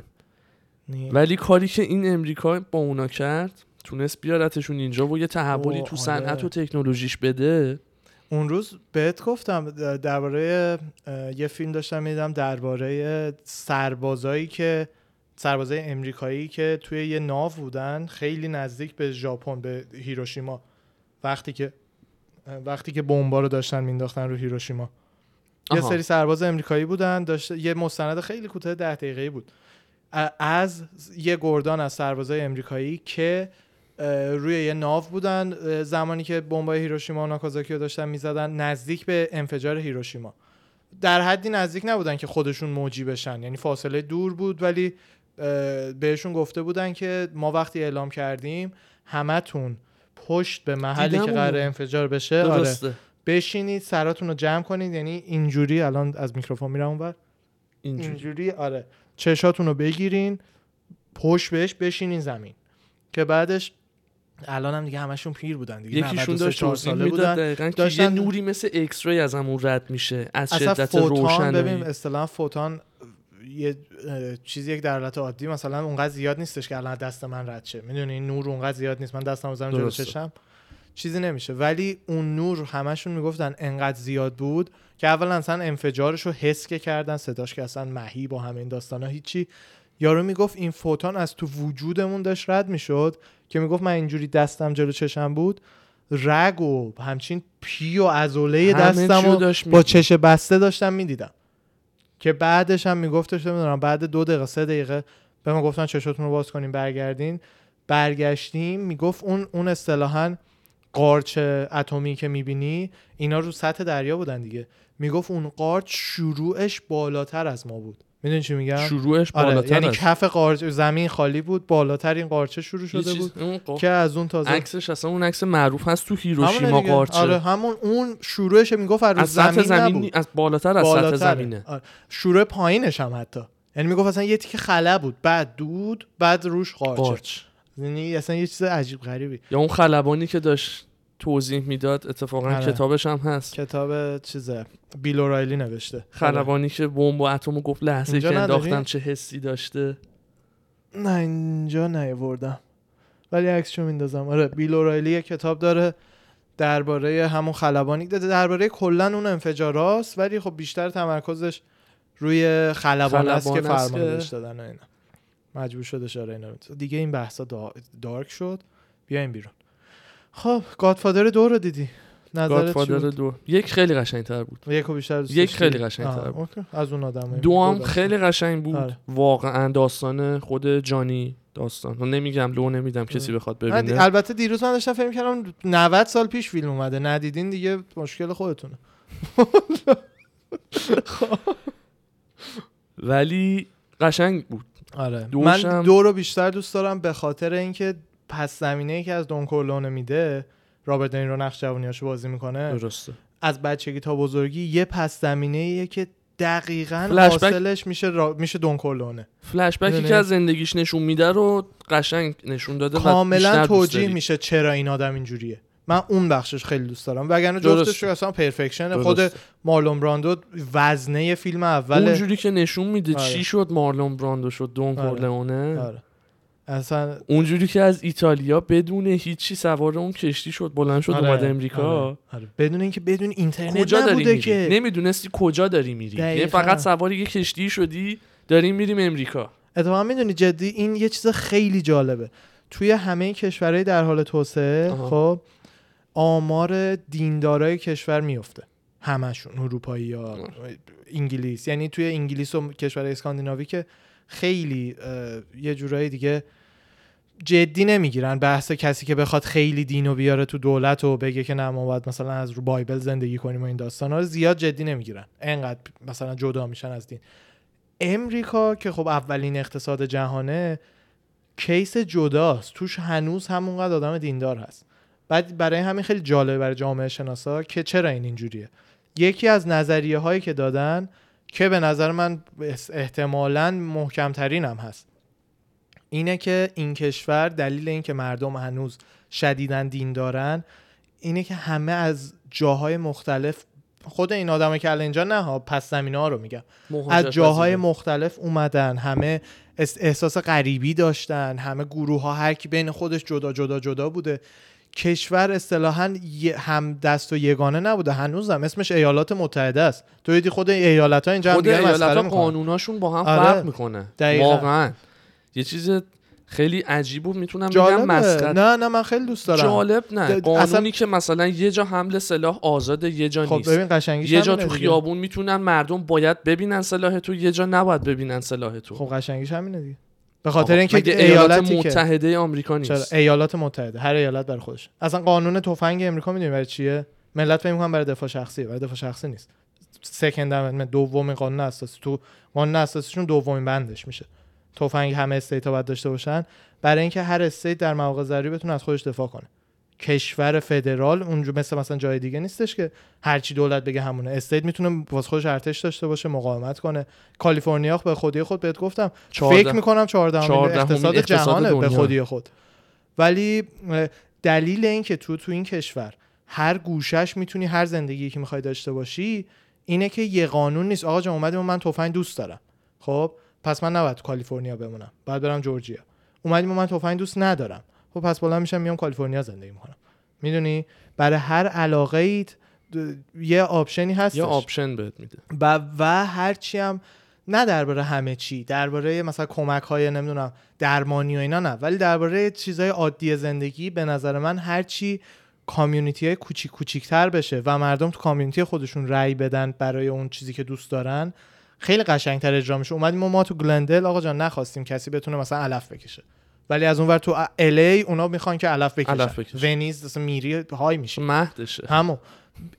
ولی کاری که این امریکا با اونا کرد تونست بیارتشون اینجا و یه تحولی تو آره. صنعت و تکنولوژیش بده اون روز بهت گفتم درباره یه فیلم داشتم میدم درباره سربازایی که سربازای امریکایی که توی یه ناو بودن خیلی نزدیک به ژاپن به هیروشیما وقتی که وقتی که بمبا رو داشتن مینداختن رو هیروشیما یه. سری سرباز امریکایی بودن داشت یه مستند خیلی کوتاه ده دقیقه‌ای بود از یه گردان از سربازای امریکایی که روی یه ناو بودن. زمانی که بمبای هیروشیما و ناکازاکی رو داشتن می‌زدن نزدیک به انفجار هیروشیما. در حدی نزدیک نبودن که خودشون موجی بشن. یعنی فاصله دور بود ولی بهشون گفته بودن که ما وقتی اعلام کردیم همتون پشت به محلی که قرار. انفجار بشه آره بشینید سراتون رو جمع کنید. یعنی اینجوری الان از میکروفون میرم اونور اینجوری. اینجوری آره. چشاتون رو بگیرین پشت بهش بشینین زمین. که بعدش الان هم دیگه همشون پیر بودن دیگه یکیشون 93 داشت ساله بودن. دقیقا که داشتن- یه نوری مثل اکس ری از همون رد میشه از شدت فوتان روشنایی ببین اصطلاحا فوتان یه چیزی یک در حالت عادی مثلا اونقدر زیاد نیستش که الان دست من رد شه. می‌دونی؟ نور اونقدر زیاد نیست. من دستم بزنم جلو. چشم. چیزی نمیشه. ولی اون نور همشون می‌گفتن انقدر زیاد بود که اولا اصلا انفجارش رو حس که کردن صداش که اصلا مهی با همین داستانا هیچی. یارو می‌گفت این فوتان از تو وجودمون داشت رد می‌شد که می‌گفت من اینجوری دستم جلو چشم بود رگ و همچین پی و عضله همه دستم و با. چش بسته داشتم می‌دیدم. که بعدش هم میگفتش نمی‌دونم بعد دو دقیقه سه دقیقه به ما گفتن چشاتون رو باز کنیم برگردین. برگشتیم می‌گفت اون اون اصطلاحا قارچ اتمی که می‌بینی اینا رو سطح دریا بودن دیگه. می‌گفت اون قارچ شروعش بالاتر از ما بود. می‌دونی چی میگم؟ شروعش آره بالاتر یعنی کف قارچ زمین خالی بود بالاتر این قارچه شروع شده چیز- بود اون که از اون تازه عکسش اصلا اون عکس معروف هست تو هیروشیما. قارچه. آره همون اون شروعش می‌گفت از سطح زمین, زمین نبود. از بالاتر از سطح بالاتره. زمینه. آره. شروع پایینش هم حتی. یعنی می‌گفت اصلا یه تیکه خلا بود. بعد دود بعد روش قارچه. قارچ. یعنی اصلا یه چیز عجیب غریبی. یا اون خلبانی که داشت توضیح می‌داد اتفاقا آره. کتابش هم هست. کتاب چیزه؟ بیل اورایلی نوشته. آره. خلبانی که بمب و اتمو گفت لحظه که؟ انداختم چه حسی داشته. نه اینجا نیاوردم. ولی عکسشو میندازم. آره بیل اورایلی یه کتاب داره درباره همون خلبانی. درباره کلا اون انفجاراست ولی خب بیشتر تمرکزش روی خلبان است که خلبان است فرمان که- بهش دادن و اینا. مجبور شده اشاره اینا. دیگه این بحثا دا- دارک شد. بیاین بیرون. خب گادفادر دو رو دیدی. گادفادر؟ دو. یک خیلی قشنگتر بود. یک بیشتر یک؟ خیلی قشنگتر آه، بود. اوکی. از اون آدم دو هم خیلی قشنگ بود. آره. واقعا داستان خود جانی داستان. من نمیگم لو نمیدم کسی بخواد من دی- ببینه. البته دیروز من داشتم فکر کردم 90 سال پیش فیلم اومده. ندیدین دیگه مشکل خودتونه. ولی قشنگ بود. آره. من دو رو بیشتر دوست دارم به خاطر اینکه پس زمینه ای که از دون کورلونه میده رابرت دنیرو نقش جوونیاشو بازی می‌کنه درسته از بچگی تا بزرگی یه پس زمینه ایه که دقیقا حاصلش میشه را... میشه دون کورلونه فلش بکی؟ که از زندگیش نشون میده رو قشنگ نشون داده کاملا توجیه. میشه چرا این آدم اینجوریه من اون بخشش خیلی دوست دارم وگرنه جفتش اصلا پرفکشن درسته. خود مارلون براندو وزنه فیلم اول اونجوری که نشون میده آره. چی شد مارلون براندو شد دون آره. آره. اصلا اونجوری که از ایتالیا بدون هیچی سوار اون کشتی شد بلند شد آره، اومده امریکا. آره، آره. بدون اینکه بدون اینترنت کجا داری میری؟ که. نمی‌دونستی کجا داری میری. دقیقاً. فقط سوار یه کشتی شدی داریم میریم امریکا. اتفاقا می‌دونی جدی این یه چیز خیلی جالبه. توی همه کشورهای در حال توسعه. خب آمار دیندارای کشور میفته همشون اروپایی یا انگلیس. یعنی توی انگلیس و کشور اسکاندیناوی که خیلی یه جورایی دیگه جدی نمی‌گیرن بحث کسی که بخواد خیلی دینو بیاره تو دولت و بگه که نه ما باید مثلا از رو بایبل زندگی کنیم و این داستانا رو زیاد جدی نمی‌گیرن. انقدر مثلا جدا میشن از دین. امریکا که خب اولین اقتصاد جهانه کیس جداست. توش هنوز همونقدر آدم دیندار هست. بعد برای همین خیلی جالبه برای جامعه شناسا که چرا این اینجوریه. یکی از نظریه هایی که دادن که به نظر من احتمالا محکمترین هم هست. اینه که این کشور دلیل اینکه مردم هنوز شدیدن دین دارن اینه که همه از جاهای مختلف خود این آدمه که الان اینجا نه ها پس زمینه ها رو میگم. از جاهای مختلف اومدن همه اس- احساس غریبی داشتن همه گروه ها هر کی بین خودش جدا جدا جدا بوده. کشور اصطلاحا هم دست و یگانه نبوده. هنوزم اسمش ایالات متحده است. تو دیدی خود ایالت ها اینجا هم خود دیگه ایالت ها. قانوناشون با هم آره. فرق می‌کنه. دقیقاً. واقعا. یه چیز خیلی عجیب و می‌تونم بگم مسخره. نه نه من خیلی دوست دارم. جالب نه. قانونی اصلا- که مثلا یه جا حمله سلاح آزاده یه جا خب نیست. ببین قشنگیش یه جا تو. خیابون می‌تونن مردم باید ببینن سلاح تو یه جا نباید ببینن سلاح تو. خب قشنگیش همینه دیگه. به خاطر اینکه ایالات ایالتی که متحده آمریکا چرا؟ نیست ایالات متحده. هر ایالت برای خودش. اصلا قانون تفنگ امریکا می‌دونی برای چیه؟ ملت فکر می‌کنن برای دفاع شخصی برای دفاع شخصی نیست. سکند امندمنت دومین قانون اساسی تو قانون اساسیشون دومین بندش میشه. تفنگ همه state باید داشته باشن. برای اینکه هر state در مواقع ضروری بتونه از خودش دفاع کنه. کشور فدرال اونجا مثل مثلا جای دیگه نیستش که هرچی دولت بگه همونه. state می‌تونه واسه خودش ارتش داشته باشه مقاومت کنه. کالیفرنیا به خودی خود بهت گفتم. چهارده. فکر می‌کنم 14 چهاردهمین اقتصاد اقتصاد جهانه به. خودی خود. ولی دلیل این که تو تو این کشور هر گوشش می‌تونی هر زندگی که می‌خوای داشته باشی اینه که یه قانون نیست. آقا جان اومدیم من تفنگ دوست دارم. خب؟ پس من نباید کالیفرنیا بمونم. باید برم جورجیا. اومدیم من تفنگ دوست ندارم. خب پس بلند میشم میام کالیفرنیا زندگی می‌کنم. می‌دونی؟ برای هر علاقه ایت یه option ی هستش. یه option بهت میده. و و هرچی هم نه درباره همه چی درباره مثلا کمک های نمی‌دونم درمانی و اینا نه. ولی درباره چیزهای عادی زندگی به نظر من هرچی community های کوچیک کوچیکتر بشه و مردم تو community خودشون رأی بدن برای اون چیزی که دوست دارن خیلی قشنگتر اجرا میشه. اومدیم و ما تو گلندل آقا جان نخواستیم کسی بتونه مثلا علف بکشه. ولی از اونور تو LA اونا می‌خوان که علف بکشن. علف بکشن. ونیز مثلا میری high میشه. مهدشه. همون.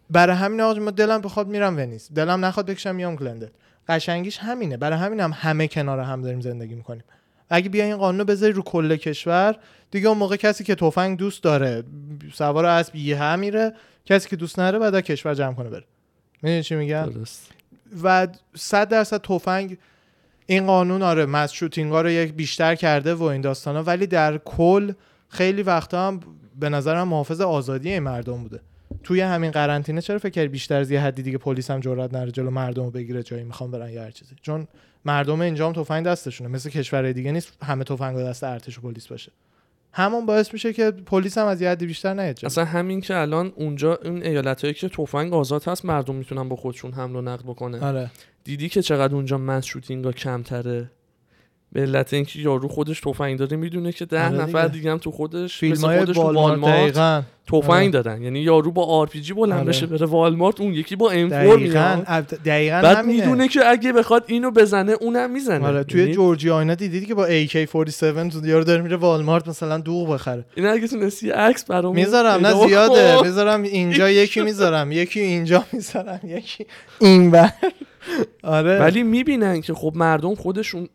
برای همین آقا ما دلم بخواد میرم ونیز. دلم نخواد بکشم میام گلندل قشنگیش همینه. برای همین هم همه کنار هم داریم زندگی می‌کنیم. اگه بیا این قانون رو بذاری رو کل کشور دیگه اون موقع کسی که تفنگ دوست داره سوار اسب یه میره. کسی که دوست نداره بعد کشور جمع کنه بره. می‌دونی چی میگم؟ و 100 درصد تفنگ این قانون آره مس شوتینگ ها رو یک بیشتر کرده و این داستانا ولی در کل خیلی وقتا هم به نظرم محافظ آزادی این مردم بوده. توی همین قرنطینه چرا فکر بیشتر از یه حدی دیگه پلیس هم جرئت نره جلو مردم رو بگیره جایی می‌خوام برن یا هر چیزی؟ چون مردم اینجا هم تفنگ دستشونه مثل کشورهای دیگه نیست همه تفنگ دست ارتش و پلیس باشه. همون باعث میشه که پلیس هم از یه حدی بیشتر نیاد. اصلا همین که الان اونجا این ایالت هایی که تفنگ آزاد هست مردم می‌تونن با خودشون حمل و نقل بکنن. آره. دیدی که چقدر اونجا mass shooting ها کمتره؟ به علت اینکه یارو خودش تفنگ داره می‌دونه که ده آره نفر دیگه. هم تو خودش فیلم مثل های خودش تو والمارت تفنگ آره. دارن یعنی یارو با آر پی جی بلند آره. بشه بره والمارت اون یکی با M4 دقیقاً میاد دقیقاً بعد. می‌دونه که اگه بخواد اینو بزنه اونم می‌زنه آره توی یعنی جورجیا اینا دیدی که با AK47 تو یارو داره میره والمارت مثلا دوغ بخره این اگه تونستی عکس برامون می‌ذارم نه زیاده. می‌ذارم اینجا یکی می‌ذارم یکی اینجا می‌ذارم یکی اینور آره ولی می‌بینن که خب مردم خودشون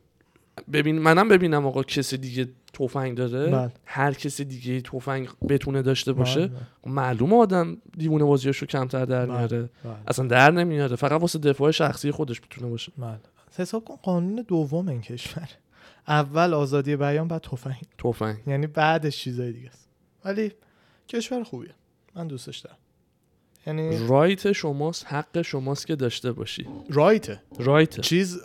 ببین منم ببینم آقا کسی دیگه تفنگ داره. بله. هر کسی دیگه تفنگ بتونه داشته باشه بله، خب معلومه آدم دیوونه بازیاشو کمتر در بله. میاره. بله، اصلا در نمیاره فقط واسه دفاع شخصی خودش بتونه باشه. بله. حساب کن قانون دوم این کشور. اول آزادی بیان بعد تفنگ. تفنگ. یعنی بعدش چیزای دیگه است. ولی کشور خوبیه. من دوستش دارم. یعنی رایت شماست حق شماست که داشته باشی. right ه right چیز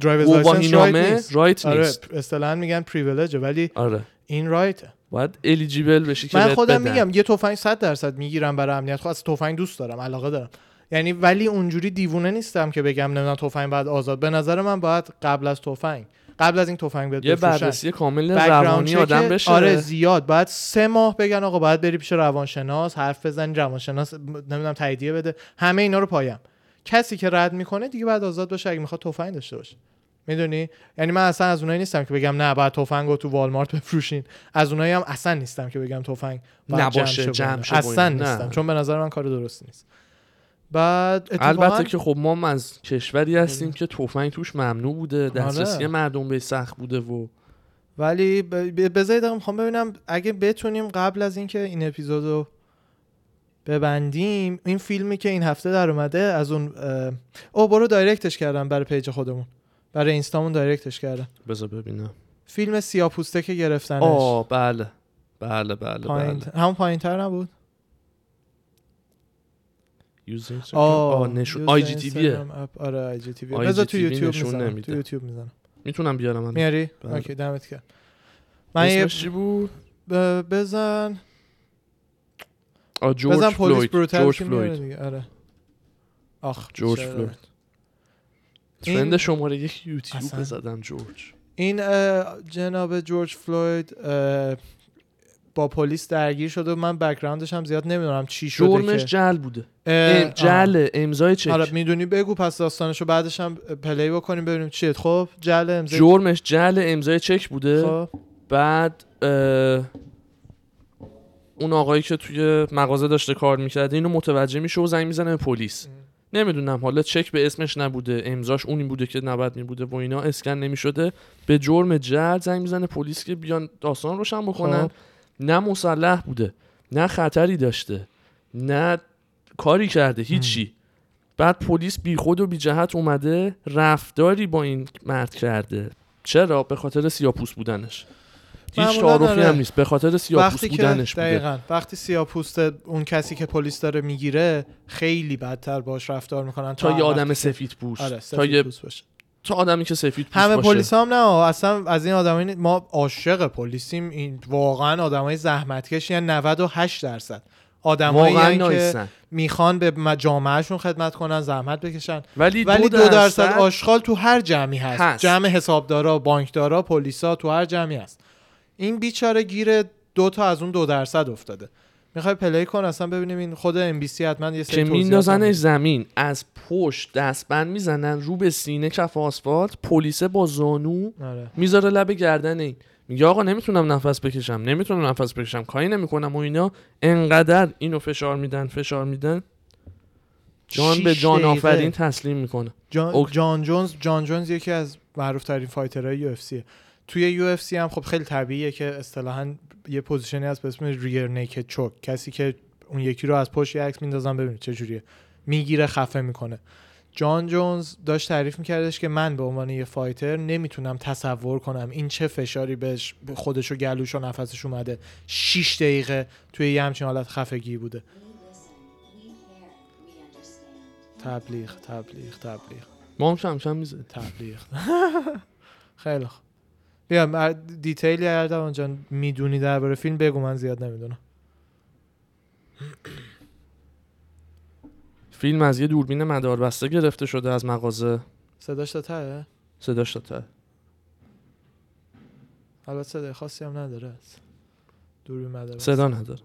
driver's license right نیست. right آره اصطلاحا میگن privilege ولی آره. این right ه باید eligible بشی که من خودم بدن. میگم یه تفنگ 100 درصد می‌گیرم برای امنیت. خب از تفنگ دوست دارم علاقه دارم. یعنی ولی اونجوری دیوونه نیستم که بگم نه تفنگ بعد آزاد. به نظر من باید قبل از تفنگ قبل از این تفنگ بهت یه. بررسی کامل روانی آدم بشه. آره زیاد. باید سه ماه بگن آقا باید بری پیش روانشناس حرف بزنی روانشناس نمی‌دونم تاییدیه بده. همه اینا رو پایم. کسی که رد می‌کنه دیگه بعد آزاد باشه اگه می‌خواد تفنگ داشته باشه. می‌دونی؟ یعنی من اصلا از اونایی نیستم که بگم نه باید تفنگ رو تو والمارت بفروشین. از اونایی هم اصلا نیستم که بگم تفنگ نباشه، شه جمع. با اصلا. نه. نیستم. چون به نظر من کار درستی نیست. بعد البته که خب ما از کشوری هستیم که تفنگ توش ممنوع بوده دسترسی آره. مردم به سخت بوده و ولی بذارید می‌خوام ببینم اگه بتونیم قبل از اینکه این اپیزودو ببندیم این فیلمی که این هفته در اومده از اون او برو دایرکتش کردم برای پیج خودمون. برای اینستامون دایرکتش کردم. بذار ببینم. فیلم سیاپوسته که گرفتنش. آه بله. بله بله بله. همون پایین تر نبود؟ یوزر آه آه نشون آی جی تی ویه اینستاگرام اپ. آره آی جی تی وی بذار تو یوتیوب می‌زنم. تو یوتیوب می‌زنم می‌تونم بیارم الان. میاری؟ بله. اوکی دمت گرم. من یه چی بود؟ ب- بزن. جورج بزن پلیس فلوید بروتال جورج فلوید. آره. آخ جورج؟ فلوید. trend شماره یک یوتیوب بزدم جورج. این جناب جورج فلوید با پلیس درگیر شده و من background ش هم زیاد نمی‌دونم چی شده جرمش که. جل بوده. ام- جل امضای چک. آره می‌دونی بگو پس داستانشو بعدش هم play بکنیم ببینیم چیه. خب جل امضا جرمش جل امضای چک بوده. خب. بعد اه، اون آقایی که توی مغازه داشته کار می‌کرده اینو متوجه میشه و زنگ می‌زنه به پلیس. نمی‌دونم حالا چک به اسمش نبوده امضاش اونی بوده که نباید میبوده و اینا اسکن نمی‌شده. به جرم جل زنگ می‌زنه پلیس که بیان داستان روشن بکنن. خب. نه مسلح بوده نه خطری داشته نه کاری کرده هیچی. بعد پلیس بی خود و بی جهت اومده رفتاری با این مرد کرده. چرا؟ به خاطر سیاپوس بودنش. هیچ تعارفی آره. هم نیست. به خاطر سیاپوس وقتی که بودنش بوده. دقیقا. وقتی سیاپوست اون کسی که پلیس داره می‌گیره خیلی بدتر باش رفتار می‌کنن تا یه آدم سفید پوست آره تا یه تا آدمی که سفید پوست همه پلیس هم نه اصلا از این آدمای ما عاشق پلیسیم. این واقعا آدمای زحمتکش یعنی 98 درصد. آدمایی که می‌خوان به جامعهشون خدمت کنن زحمت بکشن. ولی, ولی دو دو درصد درصد آشغال تو هر جمعی هست, هست. جمع حسابدارا بانکدارا پلیسا تو هر جمعی هست. این بیچاره گیر دو تا از اون دو درصد افتاده. می‌خوای play کن اصلا ببینیم این خود MBC حتما یه سری که میندازنش. زمین از پشت دستبند می‌زنن رو به سینه کف آسفالت پلیس با زانو آره. می‌ذاره لب گردن این میگه آقا نمی‌تونم نفس بکشم نمی‌تونم نفس بکشم کاری نمی‌کنم و اینا انقدر اینو فشار میدن فشار میدن جان به جان دقیقه. آفرین تسلیم می‌کنه جان, OK. جان جونز جان جونز یکی از معروف ترین fighter های UFC توی UFC هم خب خیلی طبیعیه که اصطلاحا یه position ی هست به اسم rear naked choke کسی که اون یکی رو از پشت عکس میندازن ببینید چه جوریه. می‌گیره خفه می‌کنه. جان جونز داشت تعریف میکردش که من به عنوان یه fighter نمی‌تونم تصور کنم این چه فشاری بهش به خودش و گلوش و نفسش اومده. 6 دقیقه توی یه همچین حالت خفگی بوده. تبلیغ تبلیغ تبلیغ. ما هم کم میزه تبلیغ. خیلی خوب. بیا دیتیلی اردوان جان می‌دونی درباره فیلم بگو من زیاد نمی‌دونم. فیلم از یه دوربین مداربسته گرفته شده از مغازه. صداش تا ته صداش تا ته البته صدای خاصی هم نداره. دوربین مدار صدا نداره.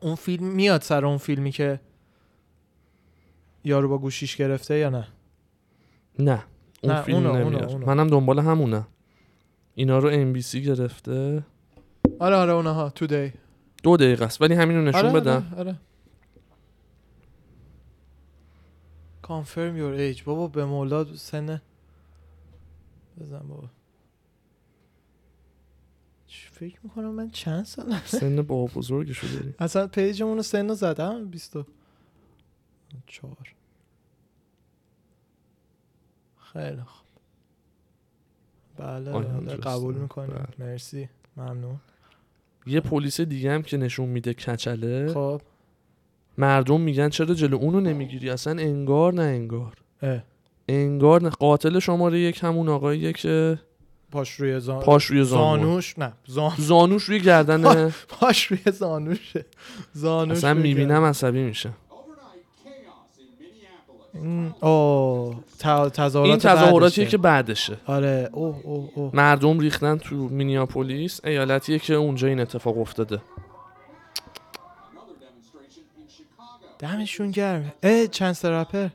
اون فیلم میاد سر اون فیلمی که یارو با گوشیش گرفته یا نه؟ نه. اون نه، فیلم اونو، اونو، نمیاد. اونو. منم دنبال همونه. اینا رو ام بی سی گرفته. آره آره اونها تودی دو دقیقه است ولی همینو نشون آره بدم. آره, آره. confirm your age. بابا به مولا سن بزن بابا. فکر می‌کنم من چند سال سن با بزرگشو داری. اصلا پیجمون رو سن رو زدم؟ 24 خیلی خوب. بله بله. قبول می‌کنیم بله. مرسی. ممنون. یه پلیس دیگه هم که نشون میده کچله. خب. مردم میگن چرا جلو اونو نمی‌گیری؟ اصلا انگار نه انگار. اه. انگار نه. قاتل شماره یک همون آقاییه که پاش روی زان... پاش روی زانو. زانوش؟ نه زان... زانوش روی گردن پاش روی زانوشه. زانوش اصلا می‌بینم عصبی میشه ت- تظاهرات این تظاهراتیه. که بعدشه. آره اوه اوه اوه مردم ریختن تو مینیاپولیس ایالتیه که اونجا این اتفاق افتاده. دمشون گرم. اه چند رپر؟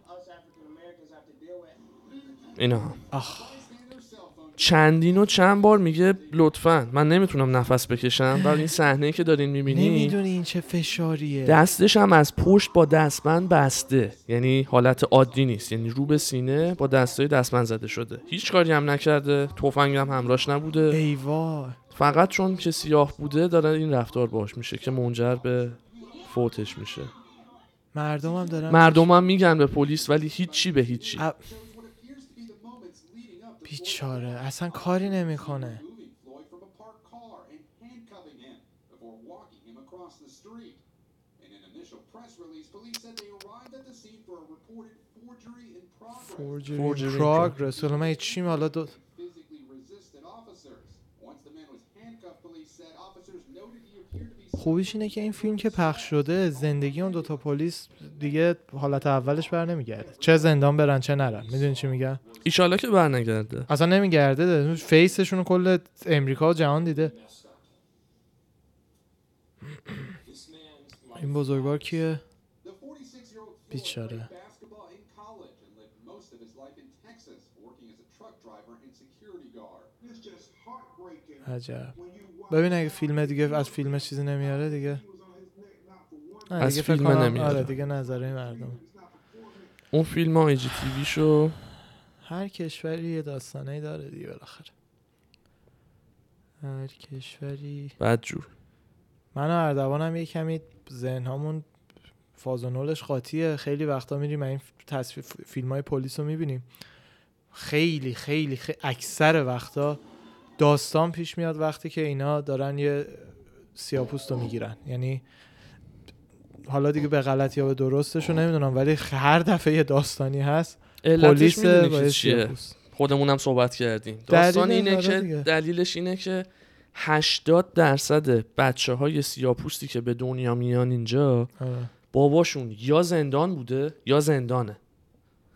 اینا. آخ. چندین و چند بار میگه لطفا. من نمی‌تونم نفس بکشم و این صحنه که دارین می‌بینی نمی‌دونی این چه فشاریه. دستش هم از پشت با دستبند بسته. یعنی حالت عادی نیست. یعنی رو به سینه با دستای دستبند زده شده. هیچ کاری هم نکرده. تفنگ هم همراش نبوده. ای وای. فقط چون که سیاه بوده داره این رفتار باش میشه که منجر به فوتش میشه. مردم هم دارن مردم هم میگن به پلیس ولی هیچی به هیچی. ا- بیچاره اصلا کاری نمی‌کنه removing Floyd from a parked car and خوبیش اینه که این فیلم که پخش شده زندگی اون دوتا پلیس دیگه حالت اولش بر نمیگرده. چه زندان برن چه نرن. می‌دونی چی میگم؟ ایشالا که برنگرده. اصلا نمیگرده. فیسشون رو کل امریکا و جهان دیده. این بزرگوار کیه؟ The 46-year-old Floyd بیچاره. عجب. ببین اگه فیلم دیگه از فیلم چیزی نمیاره دیگه. نه از دیگه فیلم نمیاره. آره دیگه نظره مردم. اون فیلم ها ایجی تیوی شو هر کشوری یه داستانه داره دیگه بالاخره. هر کشوری. بد جور. من و اردوانم یه کمی ذهنهامون فاز و نولش قاطیه. خیلی وقتا میریم این تصویر فیلم های پلیس رو می‌بینیم. خیلی خیلی خیلی اکثر وقتا داستان پیش میاد وقتی که اینا دارن یه سیاپوست رو می‌گیرن یعنی حالا دیگه به غلط یا به درستش رو نمی‌دونم ولی هر دفعه یه داستانی هست پلیس سیاه‌پوست. خودمونم صحبت کردیم داستان دلیلش اینه آره که دیگه. دلیلش اینه که 80 درصد بچه های سیاپوستی که به دنیا میان اینجا آره. باباشون یا زندان بوده یا زندانه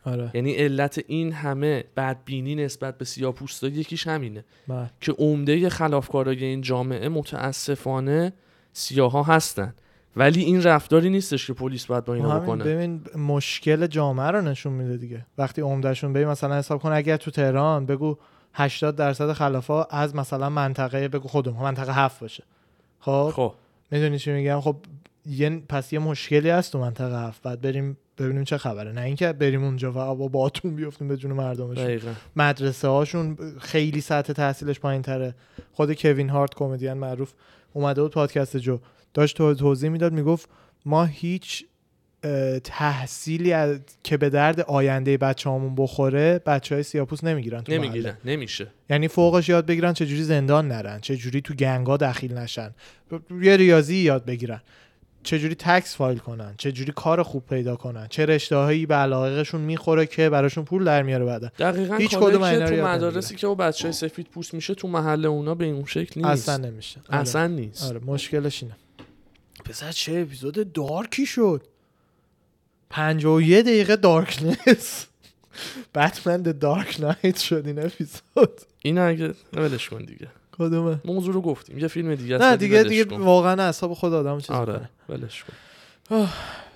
آره. یعنی علت این همه بدبینی نسبت به سیاپوستا یکیش همینه. بله. که عمده خلافکارای این جامعه متاسفانه سیاها هستن. ولی این رفتاری نیستش که پلیس باید با اینا بکنه. ببین مشکل جامعه رو نشون میده دیگه. وقتی عمدهشون به مثلا حساب کن اگر تو تهران بگو 80 درصد خلافا از مثلا منطقه بگو خودمون منطقه هفت باشه. خب؟ خب. می‌دونی چی میگم؟ خب یه پس یه مشکلی هست تو منطقه هفت. بعد بریم ببینیم چه خبره. نه اینکه بریم اونجا و با باتون بیفتیم به جون مردمشون. دقیقا. مدرسه هاشون خیلی سطح تحصیلش پایین تره خود کوین هارت کمدین معروف اومده بود پادکست جو. داشت تو- توضیح می‌داد می‌گفت ما هیچ تحصیلی از که به درد آینده بچه همون بخوره بچه های سیاپوس نمی‌گیرن. نمی‌گیرن نمیشه. یعنی فوقش یاد بگیرن چجوری زندان نرن چجوری تو گنگا دخیل نشن. یه ریاضی یاد بگیرن. چجوری تکس فایل کنن چجوری کار خوب پیدا کنن چه رشته هایی به علاقهشون می‌خوره که براشون پول در میاره بعدا. دقیقا هیچ کدوم اینا تو مدارسی. که او بچه های سفید پوست میشه تو محله اونا به این شکل نیست. اصلا نمیشه. آره. اصلا نیست. آره مشکلش اینه. پسر چه اپیزود دارکی شد؟ 51 دقیقه دارکنس. بتمن دارک نایت شد این اپیزود. این اگه ولش کن دیگه. کدومه موضوع رو گفتیم یه فیلم دیگه نه دیگه دیگه. واقعا اعصاب خود آدم چیز آره. ولش کن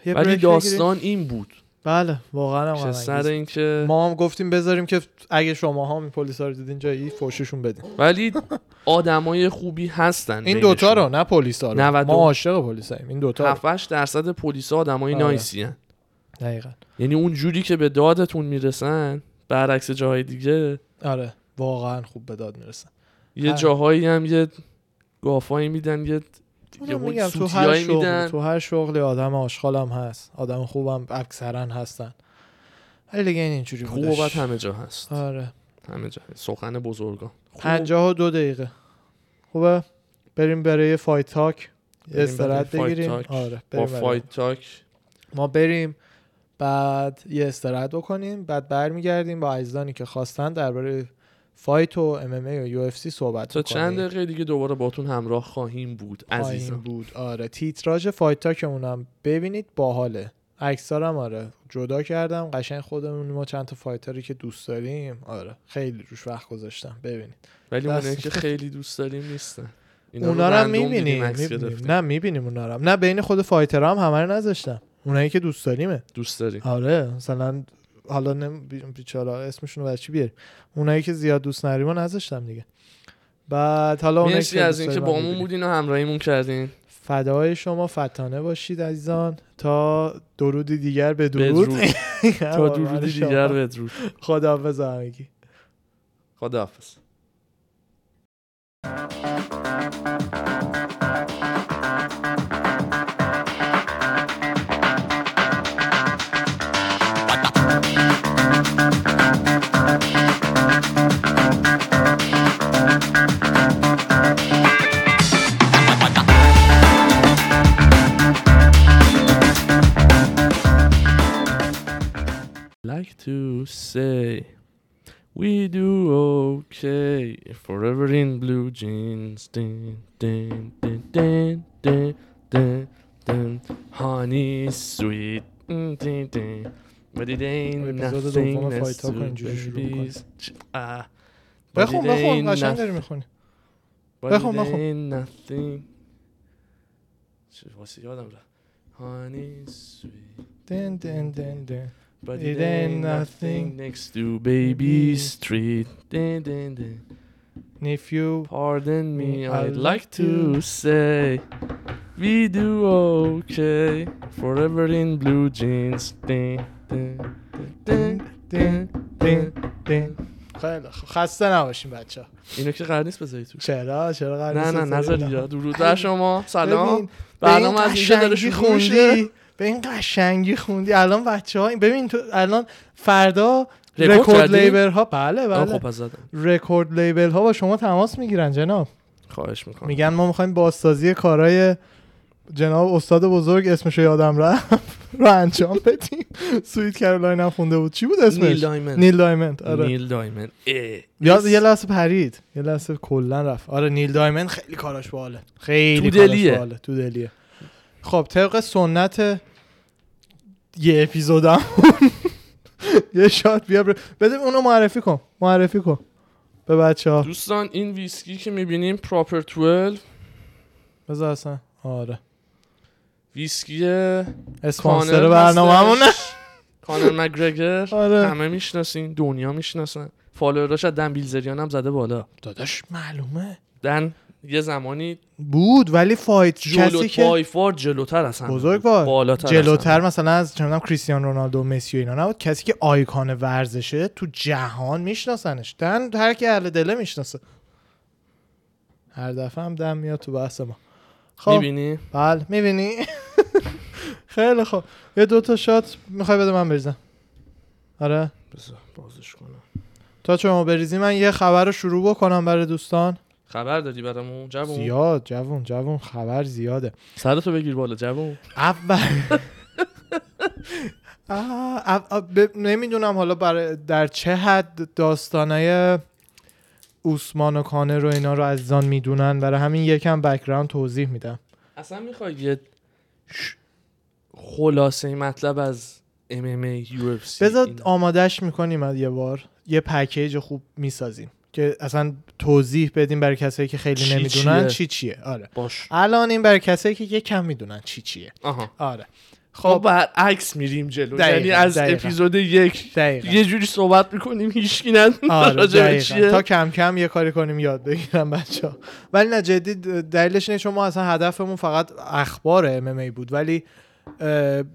ولی داستان این بود؟ بله واقعا هم که سر انگیزه. اینکه ما هم گفتیم بذاریم که اگه شما هم این پلیسا رو دیدین جایی فوششون بدین ولی آدمای خوبی هستن این دوتا. رو نه پلیسا رو 92. ما عاشق پلیساییم این دوتا رو 7 8 درصد پلیس آدمای آره. نایسی هن. دقیقاً یعنی اون جوری که به دادتون می‌رسن برعکس جاهای دیگه آره واقعا خوب به داد می‌رسن یه هر- جاهایی هم یه گافایی میدن یه یه اونم میگم تو هر شغل میدن. تو هر شغلی آدم آشغالم هست آدم خوبم اکثرا هستن. ولی دیگه این اینجوری خوب همه جا هست. آره. همه جا. سخن بزرگان. خوب- پنجاه و دو دقیقه. خوبه؟ بریم برای Fight Talk. استراحت بگیریم. آره با بریم برای- Fight Talk. ما بریم بعد یه استراحت بکنیم بعد برمیگردیم با عزیزانی که خواستن درباره fight و MMA و U FC صحبت تا. چند دقیقه دیگه دوباره باتون همراه خواهیم بود عزیزم. بود. آره تیتراژ Fight Talk اونم ببینید باحاله. عکسارم آره. جدا کردم قشنگ خودمون ما چند تا fighter ی که دوست داریم. آره خیلی روش وقت گذاشتم. ببینید. ولی اونایی که خیلی دوست داریم نیستن. اونا رو هم می‌بینیم. نه می‌بینیم اونا رو. نه بین خود فایترها هم همه رو نذاشتم. اونایی که دوست داریمه. دوست داریم. آره مثلا حالا نم بی- بیچاره اسمشون رو چی بیاریم؟ اونایی که زیاد دوست نداریم رو نذاشتم دیگه. بعد حالا اونایی که از اینکه با می‌بینیم. بودین و همراهیمون کردین. فدای شما فتانه باشید عزیزان. تا درودی دیگر به درود. تا درودی دیگر بدرود. خدا همگی. خداحافظ. to say we do okay forever in blue jeans din, din, din, din, din. dun, dun, dun. Honey sweet mm, dun, dun. But it ain't اپیزود nothing دوم next فایت ها کن to اینجوری شروع babies. چ- آه. But بخون it بخون ain't قشنگ noth- داری میخونی but بخون، it بخون. ain't nothing. چه واسه یادم رفت Honey sweet دن دن دن دن But It ain't nothing next to baby street. Dun, dun, dun. And if you Pardon me, I'd I'd like to say we do okay. Forever in blue jeans. Dun, dun, dun, dun, dun, دن خیلی خوب. خسته نباشین بچه اینو که قرار نیست بذاری تو چرا چرا قرار نه نیست نه؟ نذاری نه. یا درود بر شما سلام برنامه از اینجا داره شروع میشه به این قشنگی خوندی. الان بچه ها ببین تو الان فردا record label ها بله بله. خب record label ها با شما تماس می‌گیرن جناب. خواهش می‌کنم. میگن ما می‌خوایم بازسازی کارهای جناب استاد بزرگ اسمشو یادم رفت رو انجام بدیم. Sweet Caroline هم خونده بود. چی بود اسمش؟ نیل دایمند. نیل دایمند آره. نیل دایمند. یاد یه لحظه پرید. یه لحظه کلا رفت. آره نیل دایمند خیلی کاراش باحاله خیلی تو دلیه. تو دلیه. خب طبق سنت یه اپیزودم. یه shot بیا بده اونو معرفی کن. معرفی کن. به بچه ها دوستان این ویسکی که می‌بینیم Proper 12 بذار اصلا. آره. ویسکی اسپانسر برنامه همونه. کانر مکگرگر آره. همه می‌شناسین دنیا می‌شناسن. follower اش از دن بیلزریان هم زده بالا. داداش معلومه. دن یه زمانی بود ولی فایت جلو کسی که فار جلوتر از همه بزرگ بود. بار بالاتر جلوتر. مثلا از چه می‌دونم کریستیانو رونالدو و مسی و اینا نبود. کسی که آیکان ورزشه تو جهان میشناسنش. دن هر کی اهل دله می‌شناسه. هر دفعه هم دم میاد تو بحث ما. خب. می‌بینی؟ بله می‌بینی. خیلی خوب. یه دو تا شات می‌خوای بده من بریزم. آره. بذار بازش کنم. تا شما بریزی من یه خبر رو شروع بکنم برای دوستان. خبر دادی برامون جوون؟ زیاد جوون جوون خبر زیاده. سرتو بگیر بالا جوون. اول نمی‌دونم حالا برای در چه حد داستانای اوسمان و کانر رو اینا رو عزیزان می‌دونن. برای همین یکم background توضیح میدم. اصلا می‌خوای یه خلاصه مطلب از MMA UFC بذار. آمادش می‌کنیم از یه بار. یه پکیج خوب می‌سازیم. که اصلا توضیح بدیم برای کسایی که خیلی چی نمی‌دونن چیه؟ چی چیه. آره. باش. الان این برای کسایی که یه کم می‌دونن چی چیه. آها. آره. خب. خب برعکس میریم جلو. یعنی از دقیقاً. اپیزود یک دقیقا. یه جوری صحبت می‌کنیم هیچکی ندونه آره. چیه؟ تا کم کم یه کاری کنیم یاد بگیرم بچه ها ولی نه جدی دلیلش اینه چون ما اصلا هدفمون فقط اخبار ام بود. ولی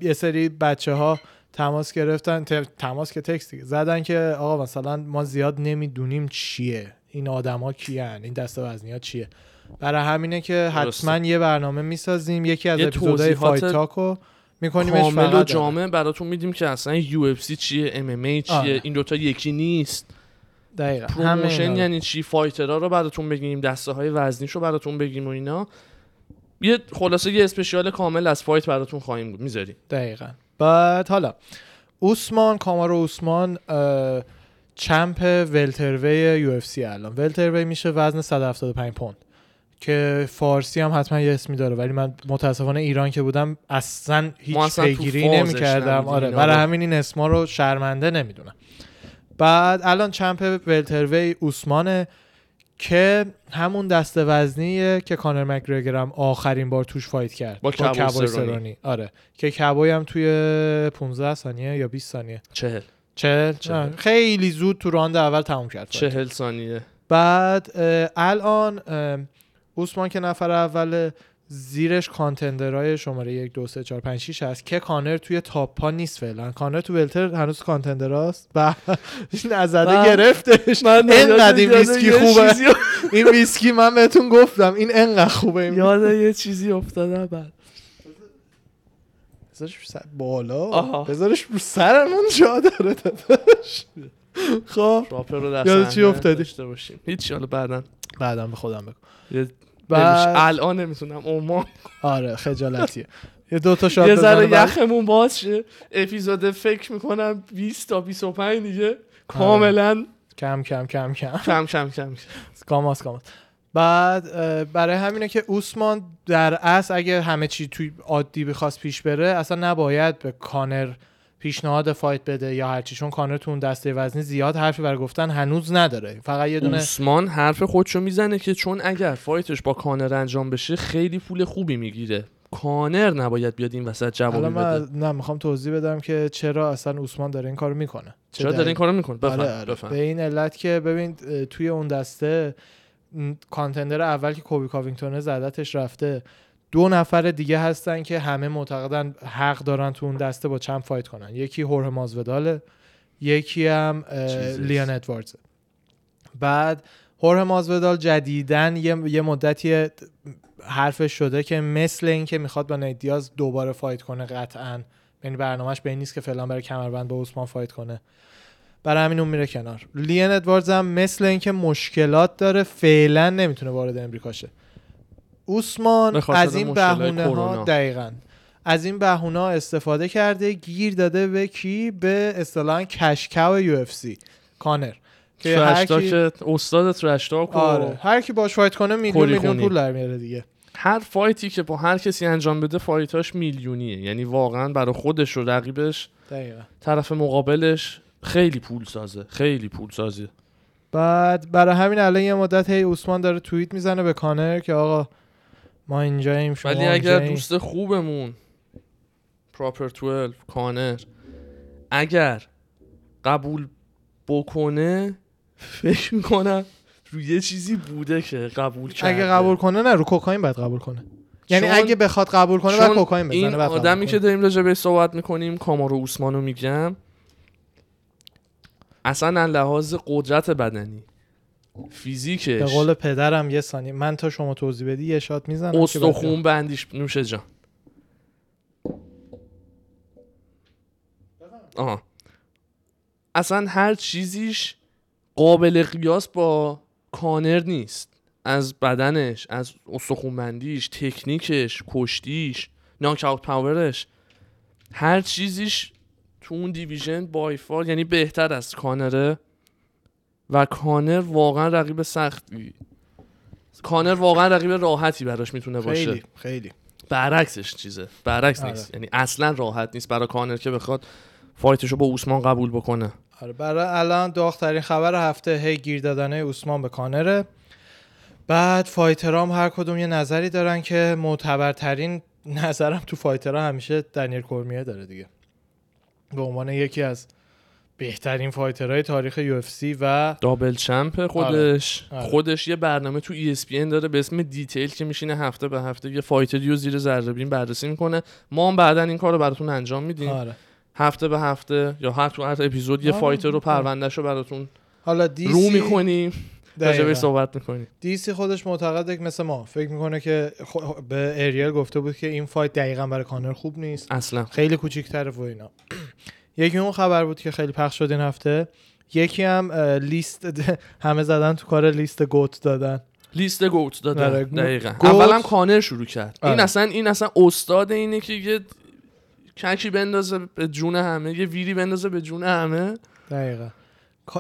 یه سری بچه ها تماس گرفتن تماس که text دیگه زدن که آقا مثلا ما زیاد نمی‌دونیم چیه. این آدما کیان؟ این دسته وزنی ها چیه؟ برای همینه که درسته. حتما یه برنامه می‌سازیم یکی از اپیزودهای Fight Talk و میکنیمش کامل و جامع براتون میدیم که اصلا UFC چیه MMA چیه آره. این دوتا یکی نیست. دقیقا. promotion. یعنی چی؟ fighter ها رو براتون بگیم دسته های وزنیش رو براتون بگیم و اینا. یه خلاصه یه special کامل از fight براتون خواهیم می‌ذاریم. دقیقا. بعد حالا اوسمان کامارو اوسمان champ welterweight UFC الان. welterweight میشه وزن 175 پوند که فارسی هم حتما یه اسمی داره ولی من متاسفانه ایران که بودم اصلا هیچ پیگیری فازش نمی کردم نبودیم آره برای. همین این اسما رو شرمنده نمی‌دونم. بعد الان champ welterweight اوسمانه که همون دسته وزنیه که کانر مکگرگر هم آخرین بار توش fight کرد. با کبوی سرونی. آره. که کبوی هم توی 15 ثانیه یا 20 ثانیه. چهل. چهل چهل. خیلی زود تو راند اول تموم کرد fight. چهل ثانیه. بعد اه، الان اه، اوسمان که نفر اول زیرش contender های شماره یک دو سه چهار پنج شیش هست که کانر توی top ها نیست فعلا. کانر تو welter هنوز contender هست و نزده گرفتش. من این یاد- ویسکی خوبه. چیزی- این ویسکی من بهتون گفتم. این انقدر خوبه. این یاد یه چیزی افتادم بعد. بذارش رو سر بالا. بذارش رو سرمون جا داره داداش. خب. راپر رو چی افتادی؟ داشته باشیم. هیچ حالا بعدا. بعدم به خودم بگو. بعد الان نمی‌تونم اما آره خجالتیه. یه دو تا شات یه ذره یخمون باز شه. اپیزود فکر می‌کنم 20 تا 25 دیگه. کاملا کم کم کم کم. کم کم کم. کاماس کاماس. بعد برای همینه که اوسمان در اصل اگه همه چی توی عادی بخواست پیش بره اصلا نباید به کانر پیشنهاد fight بده یا هرچی چون کانر تو اون دسته وزنی زیاد حرفی برای گفتن هنوز نداره. فقط یه دونه اوسمان حرف خودشو می‌زنه که چون اگر fight ش با کانر انجام بشه خیلی پول خوبی می‌گیره. کانر نباید بیاد این وسط حالا بده. نه می‌خوام توضیح بدم که چرا اصلا اوسمان داره این کارو می‌کنه. چرا داره این کارو می‌کنه؟ بفهم آره، آره. بفهم. به این علت که ببین توی اون دسته کانتندر اول که کوبی کاوینگتون زدتش رفته. دو نفر دیگه هستن که همه معتقدن حق دارن تو اون دسته با چند فایت کنن. یکی هوره مازوداله یکی هم. لیان ادواردز. بعد هوره مازودال جدیدن یه, یه مدتی حرفش شده که مثل اینکه می‌خواد با نیت دیاز دوباره fight کنه قطعا. یعنی برنامهش به این نیست که فعلا برای کمربند با اوسمان fight کنه. برای همین اون میره کنار. لیان ادواردز هم مثل اینکه مشکلات داره فعلا نمی‌تونه وارد امریکا شه. خاطر از این بهونه ها. دقیقا. از این بهونه ها استفاده کرده گیر داده به کی؟ به اصطلاحا cash cow UFC. کانر. که هر کی استاد trash talk و آره. هر کی باش fight کنه میلیون میلیون. پول در میاره دیگه. هر fight ی که با هر کسی انجام بده fight اش میلیونیه. یعنی واقعا برای خودش و رقیبش دقیقا. طرف مقابلش خیلی پول سازه. خیلی پول سازه. بعد برای همین الان یه مدت هی عثمان داره توییت می‌زنه به کانر که آقا ما اینجاییم شما ولی اگر. دوست خوبمون Proper 12 کانر اگر قبول بکنه فکر می‌کنم روی یه چیزی بوده که قبول کرده اگه قبول کنه نه رو کوکائین باید قبول کنه یعنی اگه بخواد قبول کنه چون کوکائین بزنه این بعد آدمی. که داریم راجع بهش صحبت می‌کنیم کامارو اوسمانو میگم اصلا لحاظ قدرت بدنی فیزیکش. به قول پدرم یه ثانیه. من تا شما توضیح بدی یه شات می‌زنم استخون بندیش. نوش جان. آها. اصلا هر چیزیش قابل قیاس با کانر نیست. از بدنش از استخونبندیش تکنیکش کشتیش ناک اوت پاورش هر چیزیش تو اون دیویژن بای فار یعنی بهتر از کانره. و کانر واقعا رقیب سختی کانر واقعا رقیب راحتی براش می‌تونه باشه. خیلی خیلی. برعکسش چیزه. برعکس آره. نیست. یعنی اصلا راحت نیست برای کانر که بخواد fight شو با اوسمان قبول بکنه. آره برای الان داغترین خبر هفته هی گیر دادنه عثمان به کانره. بعد fighter ام هر کدوم یه نظری دارن که معتبرترین نظرم تو fighter ها همیشه دنیل کورمیه داره دیگه. به عنوان یکی از بهترین fighter های تاریخ UFC و double champ خودش. آره. خودش یه برنامه تو E ESPN داره به اسم Detail که میشینه هفته به هفته یه fighter ی رو زیر ذره بین بررسی می‌کنه. ما هم بعدا این کار رو براتون انجام میدیم. آره. هفته به هفته یا هر تو هر اپیزود یه آره. fighter رو پروندهش رو براتون حالا دیسی رو می‌کنیم راجبش. صحبت می‌کنیم. DC خودش معتقده که مثل ما. فکر می‌کنه که خو- به اریل گفته بود که این fight دقیقا برای کانر خوب نیست. اصلا. خیلی کوچیک‌تره و اینا. یکی اون خبر بود که خیلی پخش شد این هفته. یکی هم لیست همه زدن تو کار لیست GOAT دادن. لیست GOAT دادن. آره. دقیقا. GOAT- اولم کانر شروع کرد. این آره. اصلا این اصلا استاد اینه که یه ککی بندازه به جون همه یه ویری بندازه به جون همه. دقیقا.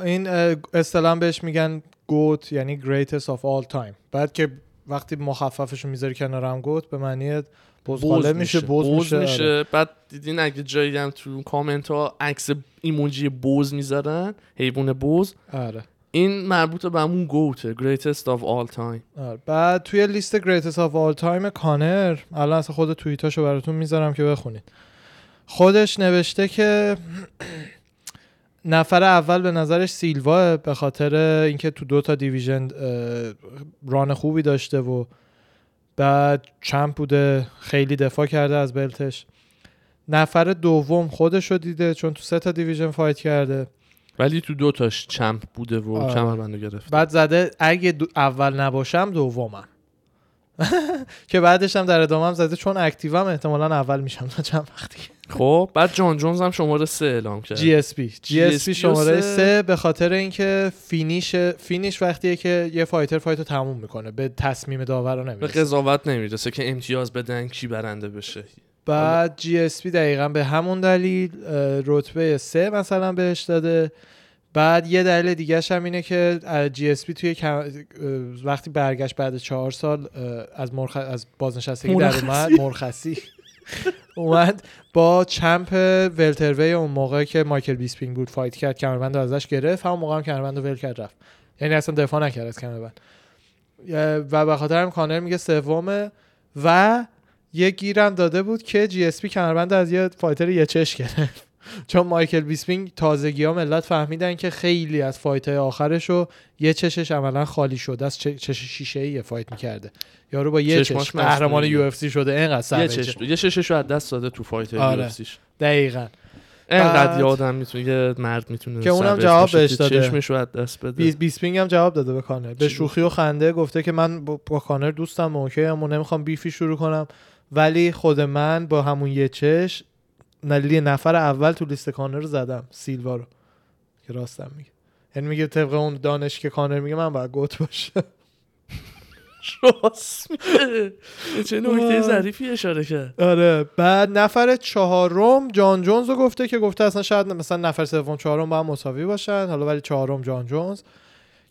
این اصطلاح بهش میگن گوت یعنی greatest of all time. بعد که وقتی مخففش رو می‌ذاری کنار هم گوت به معنی بزغاله میشه بوز میشه, میشه آره. بعد دیدین اگه جایی هم تو کامنت ها عکس ایموجی بوز می‌ذارن حیوان بوز آره. این مربوط به همون گوته greatest of all time آره. بعد توی لیست greatest of all time کانر الان اصلا خود توییتاشو براتون می‌ذارم که بخونید خودش نوشته که نفر اول به نظرش سیلوا به خاطر اینکه تو دو تا دیویژن ران خوبی داشته و بعد چمپ بوده خیلی دفاع کرده از بلتش. نفر دوم خودش رو دیده چون تو سه تا دیویژن فایت کرده. ولی تو دو تاش چمپ بوده و آره. کمربندو گرفت بعد زده اگه دو- اول نباشم دومم. که بعدش هم در ادامه هم زده چون active ام احتمالا اول میشم تا چند وقتی. خب بعد جان جونز هم شماره سه اعلام کرد. جی اس پی جی اس پی شماره سه. به خاطر اینکه finish finish وقتیه که یه fighter fight رو تموم می‌کنه به تصمیم داور رو به نمی‌رسه. قضاوت نمی‌رسه که امتیاز بدن کی برنده بشه. بعد GSP دقیقا به همون دلیل رتبه سه مثلا بهش داده. بعد یه دلیل دیگه هم اینه که GSP توی وقتی برگشت بعد چهار سال از مرخ... از بازنشستگی در مرخصی. اومد مرخصی. اومد با champ welterweight اون موقع که مایکل بیسپینگ بود fight کرد کمربند رو ازش گرفت همون موقع هم کمربند رو ول کرد رفت. یعنی اصلا دفاع نکرد از کمربند. و به خاطر هم کانر میگه سومه و یه گیرم داده بود که GSP کمربند از یه fighter یه چش گرفت. چون مایکل بیسپینگ تازگی ها ملت فهمیدن که خیلی از fight های آخرش رو یه چشش عملا خالی شده از چش شیشه ای fight می‌کرده. یارو با یه چشماش چش. قهرمان. UFC شده. اینقدر یه چش یه چشش رو از دست داده تو fight آره. UFC ش. دقیقا. انقدر بعد- یه آدم می‌تونه یه مرد می‌تونه که اونم جواب بهش داده. چشمش رو از دست بده. بیس بیسپینگ هم جواب داده به کانر. به شوخی و خنده گفته که من با, کانر دوستم و okay هم و نمی‌خوام beef ی شروع کنم. ولی خود من با همون یه چش نلی نفر اول تو لیست کانر رو زدم سیلوا رو که راستم میگه. یعنی میگه طبق اون دانش که کانر میگه من باید گوت باشه راست چه نکته. ظریفی اشاره کرد. آره بعد نفر چهارم جان جونز رو گفته که گفته اصلا شاید مثلا نفر سوم چهارم با هم مساوی باشن حالا ولی چهارم جان جونز.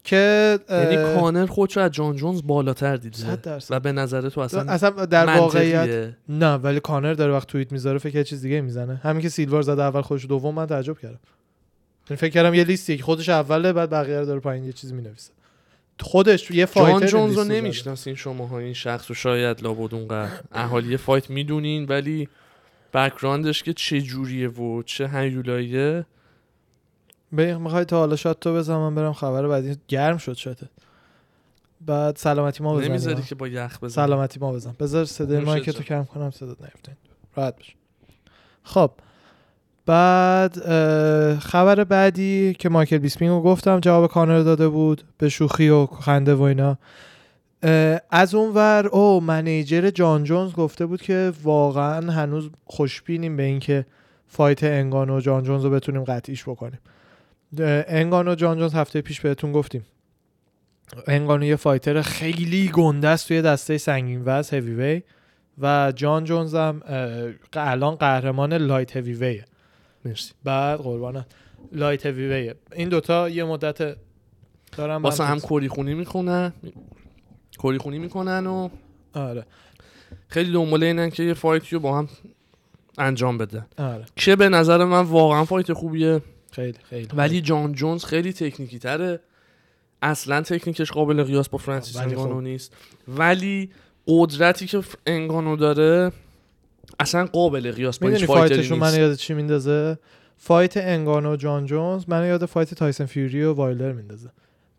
که یعنی کانر خودش از جان جونز بالاتر دیده. و به نظر تو اصلا اصلا در واقعیت. نه ولی کانر داره وقت توییت می‌ذاره فکر چیز دیگه می‌زنه همین که سیلوار زده اول خودش دوم من تعجب کردم یعنی فکر کردم یه لیستی که خودش اوله بعد بقیه رو داره پایین یه چیزی می‌نویسه خودش یه fighter جان جونز رو. نمی‌شناسین شما ها این شخص رو شاید لابد اونقدر اهالی fight می‌دونین ولی background ش که چه جوریه و چه هیولاییه می‌خوای تا حالا shot تو بزن من برم خبر بعدی. گرم شد shot ه بعد سلامتی ما بزنیم. نمی‌ذاری. که با یخ بزن سلامتی ما بزن. بذار صدای mic تو. کم کنم صدات نیفته راحت باش. خب. بعد خبر بعدی که مایکل بیسپینگ رو گفتم جواب کانر داده بود به شوخی و خنده و اینا. از اون ور او manager جان جونز گفته بود که واقعا هنوز خوشبینیم به اینکه fight انگانو و جان جونز رو بتونیم قطعیش بکنیم. انگانو و جان جونز هفته پیش بهتون گفتیم. انگانو یه fighter خیلی گنده است توی دسته سنگین وزن هیوی وی و جان جونز هم الان قهرمان light heavyweight ه مرسی. بعد قربانت. light heavyweight ه این دوتا یه مدت دارن واسه هم کری خونی می‌خونن. کری خونی می‌کنن و آره. خیلی دنبال اینن که یه fight ی رو با هم انجام بدن آره. که به نظر من واقعا fight خوبیه. خیلی خیلی ولی جان جونز خیلی تکنیکی تره. اصلا تکنیکش قابل قیاس با فرانسیس انگانو خب. نیست. ولی قدرتی که انگانو داره اصلا قابل قیاس با هیچ fighter ی نیست من یاد چی میندازه؟ fight انگانو و جان جونز من یاد fight تایسون فیوری و وایلدر میندازه.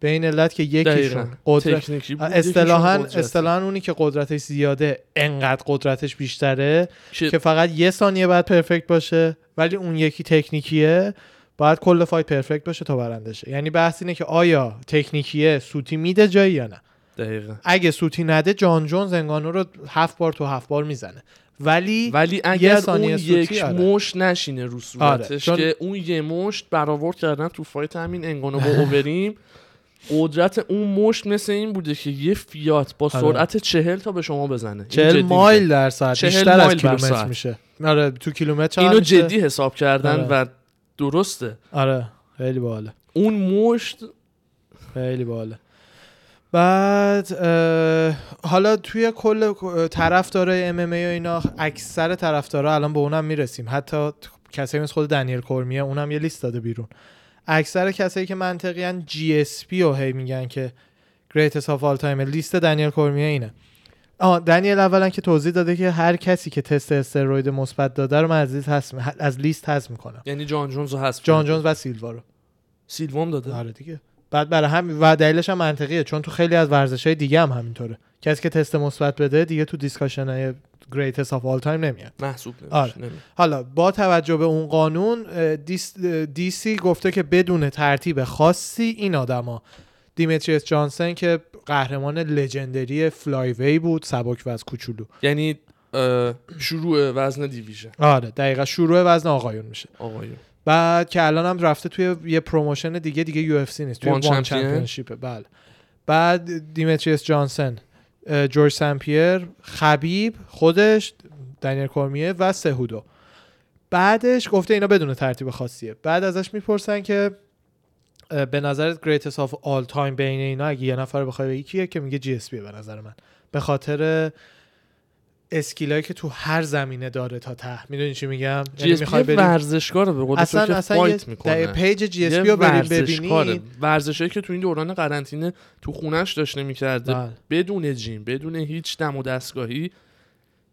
به این علت که. یکیشون قدرت اصطلاحا. اصطلاحا اونی که قدرتش زیاده انقدر قدرتش بیشتره که که فقط یه ثانیه بعد پرفکت باشه ولی اون یکی تکنیکیه. باید کل فایت پرفکت باشه تا برنده شه یعنی بحث اینه که آیا تکنیکیه سوتی میده جایی یا نه دقیقا اگه سوتی نده جان جونز انگانو رو هفت بار تو هفت بار می‌زنه ولی ولی اگر اون ثانیه سوتی، یک آره. مشت نشینه رو صورتش چون- که اون یه مشت برآورد کردن تو فایت همین انگانو با اووریم قدرت اون مشت مثل این بوده که یه فیات با آره. سرعت چهل تا به شما بزنه این 40 جدی مایل. در ساعت 40 بیشتر از کیلومتر. میشه آره تو کیلومتر اینو؟ جدی حساب کردن آره. و درسته. آره خیلی باحاله. اون مشت خیلی باحاله. بعد حالا توی کل طرفدارای ام ام ای و اینا اکثر طرفدارا الان به اونم می‌رسیم. حتی کسایی مثل خود دنیل کورمیه اونم یه لیست داده بیرون. اکثر کسایی که منطقیان GSP رو هی میگن که greatest of all time لیست دنیل کورمیه اینه. آه دنیل اولا که توضیح داده که هر کسی که تست استروید مثبت داده رو من از لیست حذف از لیست حذف می‌کنم. یعنی جان جونز رو هست جان جونز و سیلوا رو. سیلوام داده؟ آره دیگه. بعد برای هم و دلیلش هم منطقیه چون تو خیلی از ورزش های دیگه هم همینطوره. کسی که تست مثبت بده دیگه تو discussion های greatest of all time نمیاد. محسوب نمیشه آره. نمیشه. حالا با توجه به اون قانون اه، دیس اه، DC گفته که بدون ترتیب خاصی این آدما. دیمتریس جانسن که قهرمان legendary flyweight بود سبک وزن کوچولو. یعنی شروع وزن division. آره دقیقا شروع وزن آقایون میشه. آقایون. بعد که الان هم رفته توی یه promotion دیگه دیگه UFC نیست توی ONE ONE Champion؟ Championship ه بله. بعد دیمتریس جانسن جورج سمپیر خبیب خودش دنیل کورمیه و سهودو. بعدش گفته اینا بدون ترتیب خاصیه. بعد ازش می‌پرسن که به نظرت greatest of all time بین اینا اگه یه نفر بخوای بگی کیه که میگه GSP به نظر من؟ به خاطر skill ایی که تو هر زمینه داره تا ته. می‌دونی چی میگم؟ GS می‌خوای پی ورزشکاره به قول اصلا که اصلا fight می‌کنه. page GSP رو بریم ببینید ورزشایی که تو این دوران قرنطینه تو خونش داشته می‌کرده. بله. بدون gym بدون هیچ دم و دستگاهی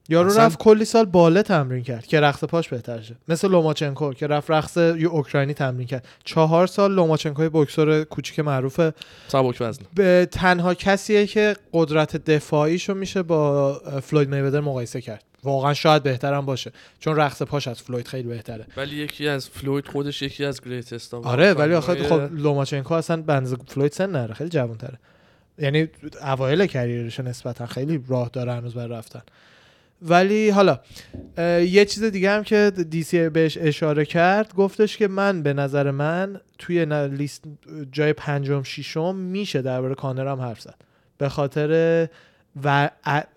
یارو رفت کلی سال باله تمرین کرد که رقص پاش بهتر شه. مثل لوماچنکو که رفت رقص یه اوکراینی تمرین کرد. چهار سال لوماچنکو بکسور کوچیک معروف سبک وزن. به تنها کسیه که قدرت دفاعیشو میشه با فلوید میودر مقایسه کرد. واقعا شاید بهترم باشه چون رقص پاش از فلوید خیلی بهتره. ولی یکی از فلوید خودش یکی از greatest آره ولی آخه خب لوماچنکو اصلا بنز فلوید سن نره خیلی جوان تره یعنی اوایل career ش نسبتا خیلی راه داره هنوز برای رفتن. ولی حالا یه چیز دیگه هم که DC بهش اشاره کرد گفتش که من به نظر من توی لیست جای پنجم ششم میشه درباره کانر هم حرف زد. به خاطر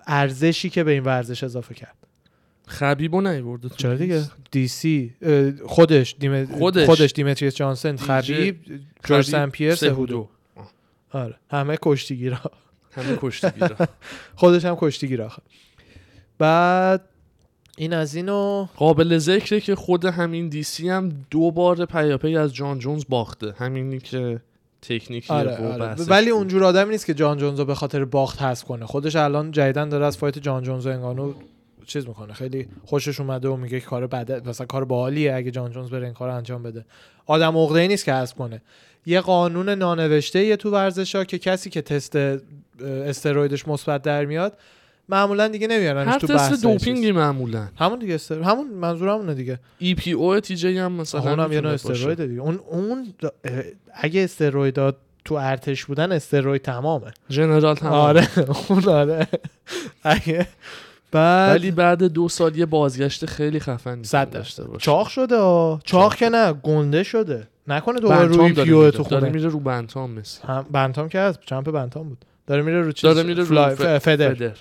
ارزشی که به این ورزش اضافه کرد. خبیبو نیورده تو چرا دیگه. دی سی خودش دیم خودش. خودش دیمتریس جانسن خبیب جورج سن پیر سهودو. سهودو آره همه کشتیگیرا. همه کشتیگیرا. خودش هم کشتیگیر آخه بعد این از اینو قابل ذکره که خود همین دی سی هم دو بار پیاپی از جان جونز باخته. همینی که تکنیکیه آره, و آره. بحثش ولی بود. اونجور آدمی نیست که جان جونز رو به خاطر باخت حذف کنه. خودش الان جدیدن داره از fight جان جونز و انگانو چیز می‌کنه. خیلی خوشش اومده و میگه که کار بده مثلا کار باحالیه اگه جان جونز بره این کار انجام بده. آدم عقده ای نیست که حذف کنه. یه قانون نانوشته یه تو ورزشا که کسی که تست استرویدش مثبت در میاد معمولا دیگه نمیارنش هر تو تست دوپینگی معمولا. همون دیگه استر... همون منظورم اونه دیگه. EPO TJ هم مثلا اونم یه نوع. استروید دیگه. اون اون دا- اگه استرویدات تو ارتش بودن استروید تمامه. جنرال تمام. آره اون آره. اگه بعد ولی بعد دو سال یه بازگشت خیلی خفن صد داشته باشه. چاق شده آه. چاق که نه گنده شده. نکنه دوباره روی داره پیو. تو داره خونه. میره رو بنتام مثل. هم بنتام که هست چمپ بنتام بود. داره میره رو چیز داره میره رو فدر.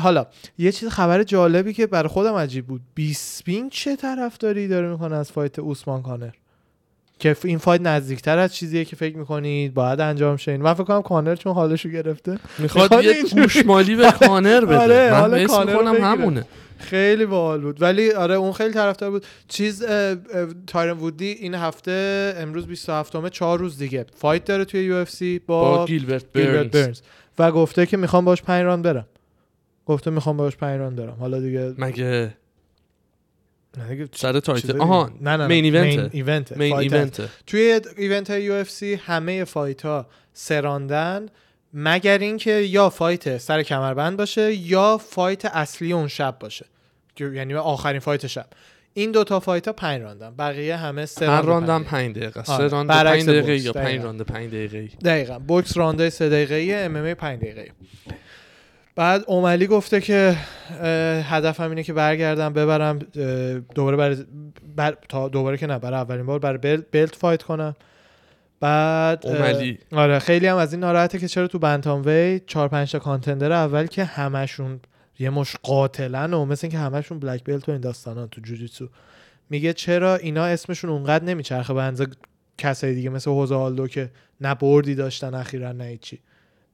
حالا یه چیز خبر جالبی که برای خودم عجیب بود. بیسپینگ چه طرفداری داره می‌کنه از فایت اوسمان کانر؟ که این fight نزدیکتر از چیزیه که فکر می‌کنید باید انجام شه من فکر کنم کانر چون حالشو گرفته. می‌خواد می‌خواد یه گوشمالی به کانر بده. آره، من حالا حس کانر. همونه. خیلی باحال بود. ولی آره اون خیلی طرفدار بود. چیز تایرن وودی این هفته امروز 27 همه چهار روز دیگه fight داره توی UFC با, با گیلبرت برنز. و گفته که می‌خوام باش 5 راند برم. گفته می‌خوام باش 5 راند برم حالا دیگه مگه؟ نه سر title آها نه نه main event event main event توی event های UFC همه fight ها سه راندن مگر اینکه یا fight سر کمربند باشه یا fight اصلی اون شب باشه. یعنی آخرین fight شب. این دوتا fight ها پنج راندن. بقیه همه سه راند راندم پنج 5 دقیقه. آره. سه راند 5 دقیقه. یا 5 دقیقاً. راند 5 دقیقه. دقیقا. بوکس رانده سه دقیقه MMA 5 دقیقه بعد اوملی گفته که هدفم اینه که برگردم ببرم دوباره برای بر تا دوباره که نه برای اولین بار برای بل- بلت فایت کنم. بعد اوملی. آره خیلی هم از این ناراحته که چرا تو بنتام وی 4 5 تا کانتندر اول که همشون یه مش قاتلن و مثل اینکه همشون بلک بلت و این داستانا تو جوجیتسو. میگه چرا اینا اسمشون اونقدر نمیچرخه به اندازه کسای دیگه مثل هوزا آلدو که نه بردی داشتن اخیرا نه هیچی.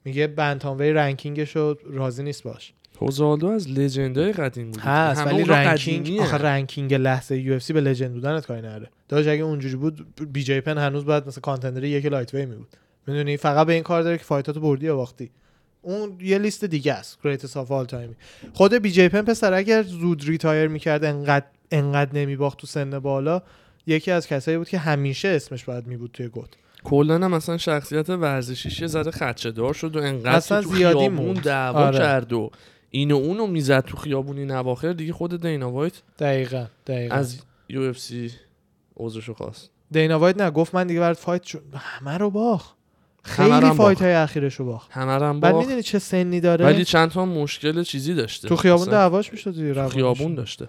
میگه bantamweight ranking ش رو راضی نیست باش. هوزالدو از legend ای قدیم بود. هست ولی ranking. آخه ranking لحظه UFC به legend بودنت کاری نداره. داشت اگه اونجوری بود بی جی پن هنوز باید مثل contender یک lightweight می بود می‌دونی فقط به این کار داره که fight اتو بردی یا باختی. اون یه لیست دیگه است greatest of all time ی خود بی جی پن پسر اگر زود retire می‌کرد انقدر انقدر نمیباخت تو سن بالا یکی از کسایی بود که همیشه اسمش باید می بود توی گوت. کلا هم مثلا شخصیت ورزشیش یه ذره خدشه دار شد و انقدر اصلا تو زیادی خیابون موند. دعوا آره. کرد و اینو اونو می‌زد تو خیابونی نواخر دیگه خود دینا وایت دقیقا دقیقا از یو اف سی عذرشو خواست دینا وایت نه گفت من دیگه برات فایت شد همه رو باخ خیلی فایت باخت. های اخیرش رو باخ همه رو هم بعد باخت می‌دونی چه سنی داره ولی چند تا مشکل چیزی داشته تو خیابون دعواش می‌شد تو. خیابون داشته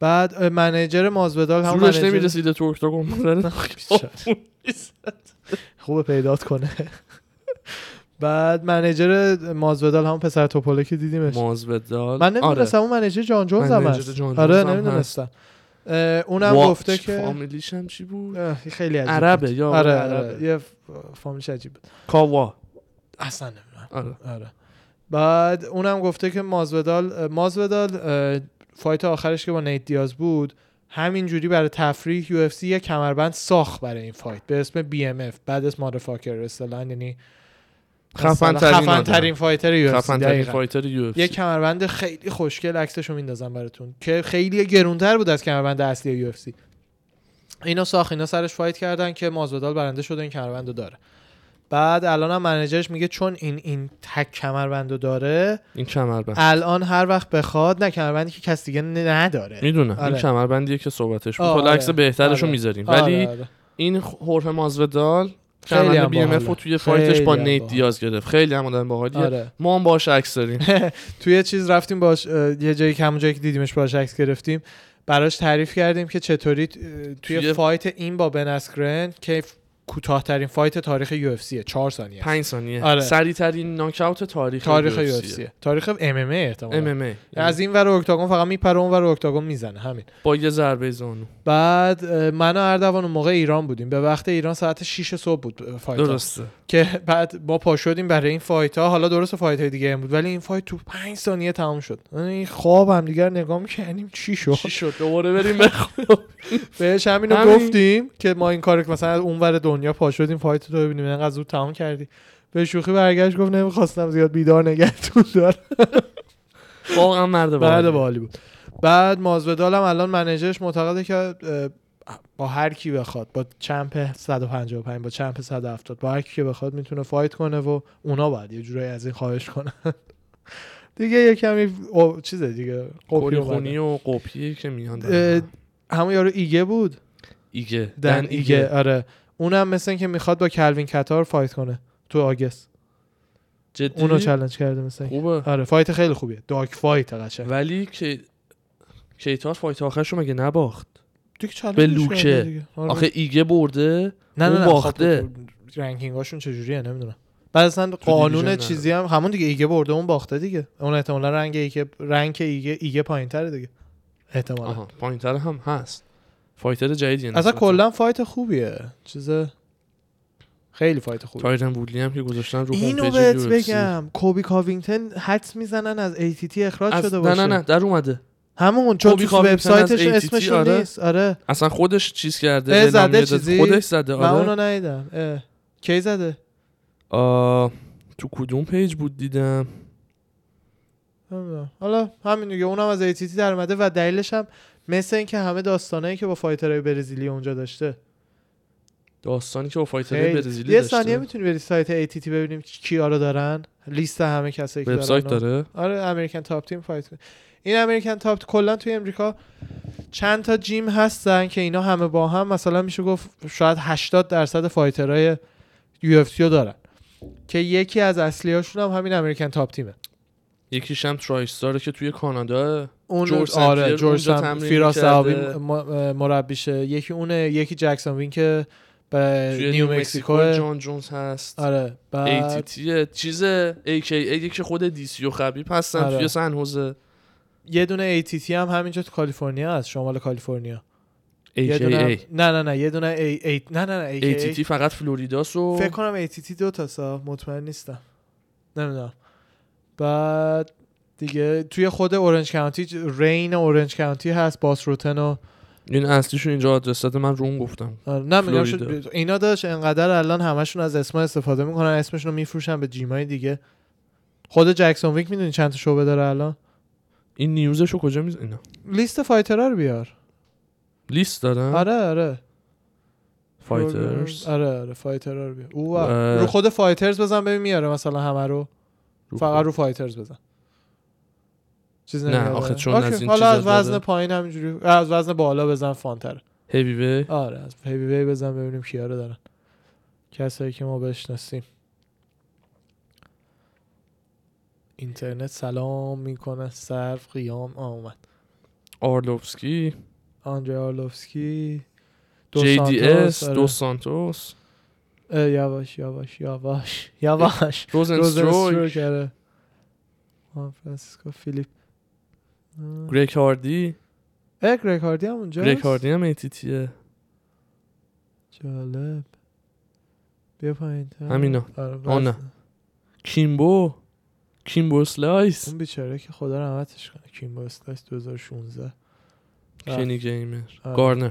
بعد منیجر مازودال هم زورش نمی‌رسیده تو اکتاگون بزنه خوبه پیدات کنه. بعد منیجر مازودال هم پسر توپوله که دیدیمش. مازودال من آره. نمی‌دونستم اون منیجر جان جونز هم هست. آره نمی‌دونستم. اونم گفته که فامیلیش هم چی بود؟ خیلی عجیب عربه. یا آره عربه. آره یه ف- فامیلش عجیب بود. کاوا. اصلا نمی‌دونم. آره. آره. بعد اونم گفته که مازودال مازودال اه، fight آخرش که با نیت دیاز بود همینجوری برای تفریح UFC یه کمربند ساخت برای این fight به اسم BMF baddest motherfucker اصطلاحاً یعنی خفن خفن ترین fighter یو اف ترین fighter یو یه کمربند خیلی خوشگل عکسشو میندازم براتون که خیلی گرونتر بود از کمربند اصلی UFC. اینا ساخت اینا سرش fight کردن که مازودال برنده شده این کمربندو داره. بعد الان هم منیجرش میگه چون این این تک کمربندو داره این کمربند الان هر وقت بخواد نه کمربندی که کس دیگه نداره می‌دونم آره. این کمربندیه که صحبتش بود عکس آره. بهترش رو آره. می‌ذاریم آره، ولی آره. این حرف مازودال خیلی کمربند هم بی ام توی فایتش با نیت. دیاز گرفت خیلی هم آدم باحالیه آره. ما هم باش عکس داریم توی چیز رفتیم باش یه جایی که همون جایی که دیدیمش باش عکس گرفتیم براش تعریف کردیم که چطوری توی, fight این با بن اسکرن که کوتاهترین fight تاریخ UFC ه 4 ثانیه 5 ثانیه. آره. سریع ترین ناکاوت تاریخ تاریخ UFC ه تاریخ MMA احتمالاً. MMA از این ور octagon فقط میپره اون ور octagon می‌زنه. همین. با یه ضربه زانو. بعد من و اردوان موقع ایران بودیم. به وقت ایران ساعت 6 صبح بود fight. درسته. که بعد ما پا شدیم برای این fight ها حالا درست fight های دیگه هم بود ولی این fight تو 5 ثانیه تمام شد. این خواب هم دیگر نگاه می‌کنیم چی شد؟ چی شد؟ دوباره بریم بهش همینو همین. گفتیم که ما این کار مثلا اون ور دنیا پا شدیم فایت رو ببینیم. انقدر زود تمام کردی. به شوخی برگشت گفت نمی‌خواستم زیاد بیدار نگهتون دار واقعا مرد بعد باحالی. بالی بود. بعد مازودال هم الان منیجرش معتقده که با هر کی بخواد با چمپ 155 با چمپ 170 با هر کی بخواد می‌تونه فایت کنه و اونا باید یه جورایی از این خواهش کنن. دیگه یه کمی او- چیزه دیگه اومده. خونی و قپی که میان. همون یارو ایگه بود؟ ایگه. دن, ایگه. آره. اونم مثل این که می‌خواد با کلوین کتار fight کنه تو August. جدی؟ اونو چالش کرده مثل این. خوبه. آره fight خیلی خوبیه. dog fight قشنگ. ولی که کتار fight آخرش مگه نباخت؟ دیگه چالش به لوکه. آره. آخه ایگه برده نه نه نه باخته. خب ranking هاشون چجوریه نمی‌دونم. بعد اصلا قانون چیزی هم همون دیگه ایگه برده اون باخته دیگه. اون احتمالا rank ایگه rank ایگه ایگه پایین تره دیگه. احتمالا. پایینتر هم هست. fighter جدیدیه اصلا. کلا fight خوبیه چیز خیلی fight خوبیه تایرن وودلی هم که گذاشتن رو اینو بهت. بگم کوبی کاوینگتن حدس می‌زنن از ATT اخراج از- شده نه باشه نه نه در اومده همون چون تو وبسایتش اسمش آره. نیست آره اصلا خودش چیز کرده زده. چیزی؟ خودش زده من آره اونو ندیدم. کی زده آه، تو کدوم page بود دیدم. حالا همین دیگه اونم از ATT در اومده و دلیلش هم مثل اینکه همه داستانایی که با fighter های برزیلی اونجا داشته. داستانی که با fighter خیلی. برزیلی یه داشته. ثانیه می‌تونی بری سایت ATT ببینیم کیا رو دارن. لیست همه کسایی که وبسایت دارن داره؟ آره American Top Team fight. این American Top کلا توی امریکا چند تا gym هستن که اینا همه با هم مثلا میشه گفت شاید 80 درصد fighter های UFC رو دارن. که یکی از اصلی هاشون هم همین American Top Team ه یکیش هم Tristar ه که توی کانادا. اون جورج آره جورج فیراس مربیشه. یکی اونه یکی Jackson Wink که به نیو مکسیکو. جان جونز هست. آره بعد ATT چیز AKA یکی خود دی سی و خبیب هستن آره. توی سن خوزه. یه دونه ATT هم همینجا تو کالیفرنیا هست شمال کالیفرنیا. یه دونه نه نه نه یه دونه ای, ای... نه نه نه AKA. ATT فقط فلوریداس و فکر کنم ATT دو تا سا مطمئن نیستم. نمی‌دونم. بعد دیگه توی خود اورنج کانتی رین اورنج کانتی هست باس روتن و این اصلیشون اینجا آدرس داده من رو اون گفتم. آره، نه میگم. شد- اینا داشت انقدر الان همشون از اسما استفاده می‌کنن اسمشون رو میفروشن به gym ای دیگه. خود Jackson Wink می‌دونی چند تا شعبه داره الان؟ این news ش رو کجا میز اینا. لیست fighter ها رو بیار. لیست دارن؟ آره آره. fighters آره آره fighter ها رو بیار. او. رو خود fighters بزن ببین میاره مثلا همه رو. رو فقط رو fighters بزن. چیز نه،. آخه چون OK، از این حالا از وزن. پایین همینجوری از وزن بالا بزن fighter. هیوی وی آره از هیوی وی بزن ببینیم کیا رو دارن. کسایی که ما بشناسیم. اینترنت سلام می‌کنه صرف قیام. آه، اومد. آرلوفسکی؟ آندری آرلوفسکی. دو جی دی اس آره. دو سانتوس. یواش یواش یواش یواش. روزنستروک آره. فرانسیسکو فیلیپ گریک هاردی اه گریگ هاردی هم اونجا گریگ هاردی هم ایتیتیه جالب. بیا پایین همینا. آره. آه نه. کیمبو. کیمبو سلایس. اون بیچاره که خدا رحمتش کنه. کیمبو اسلایس 2016 کنی گیمر. آره. گارنر.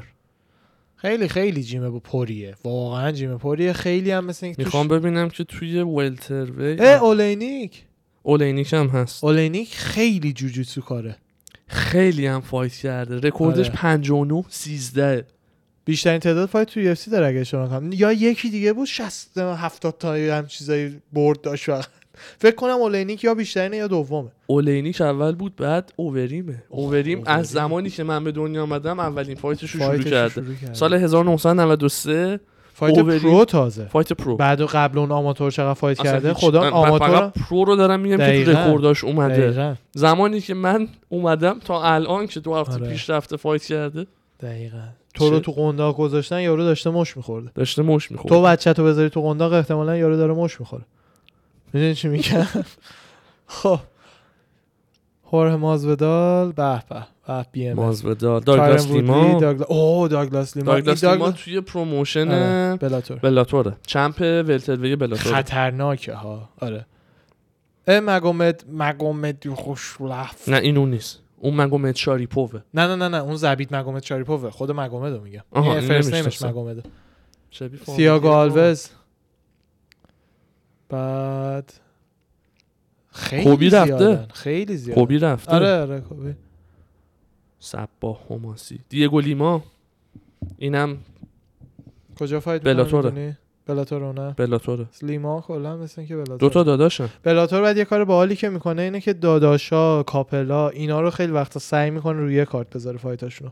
خیلی خیلی gym با پریه. واقعا gym پریه. خیلی هم مثل اینکه می‌خوام ببینم که توی welterweight اه اولینیک اولینیک هم هست. اولینیک خیلی جوجیتسو کاره. خیلی هم fight کرده. رکوردش آره. 59 13 بیشترین تعداد fight تو UFC داره اگه اشتباه یا یکی دیگه بود 60 70 تا هم چیزایی برد داشت فقط. فکر کنم اولینیک یا بیشترینه یا دومه. اولینیک اول بود بعد اووریمه اووریم اووریم. از زمانی که من به دنیا آمدم اولین fight ش رو شروع شروع کرده. سال 1993 fight. pro تازه. fight pro. بعد و قبل اون آماتور چقدر fight کرده؟ خدا آماتور فقط pro رو دارم میگم که تو. رکورداش اومده. دقیقاً. زمانی که من اومدم تا الان که دو هفته آره. پیش رفته fight کرده. دقیقاً. تو رو؟ تو قنداق گذاشتن یارو داشته مشت میخورده. داشته مشت می‌خورد تو بچه تو بذاری تو قنداق احتمالا یارو داره مشت می‌خوره. می‌دونی چی میگم؟ خب. هورهه ماسویدال به به. به BMF ماسویدال داگلاس لیما اوه داگلاس لیما داگلاس لیما توی promotion آره، Bellator. Bellator ه. champ welterweight Bellator خطرناکه ها. آره. مگومد مگومد خوش رفت نه این اون نیست. اون مگومد شاریپوه نه نه نه نه اون زبیت مگومد شاریپوه خود مگومد رو میگم. آها، این first name ش. مگومده فامیلیه. سیاگو آلوز. بعد خیلی رفته. زیادن. خیلی زیاد کوبی رفته. آره آره کوبی سبا هماسی دیگو لیما اینم کجا fight Bellator ه. Bellator نه؟ Bellator ه لیما کلا مثل اینکه Bellator دوتا داداشن. Bellator بعد یه کار باحالی که می‌کنه اینه که داداشا couple ا اینا رو خیلی وقتا سعی می‌کنه روی یه کارت بذاره fight اشونو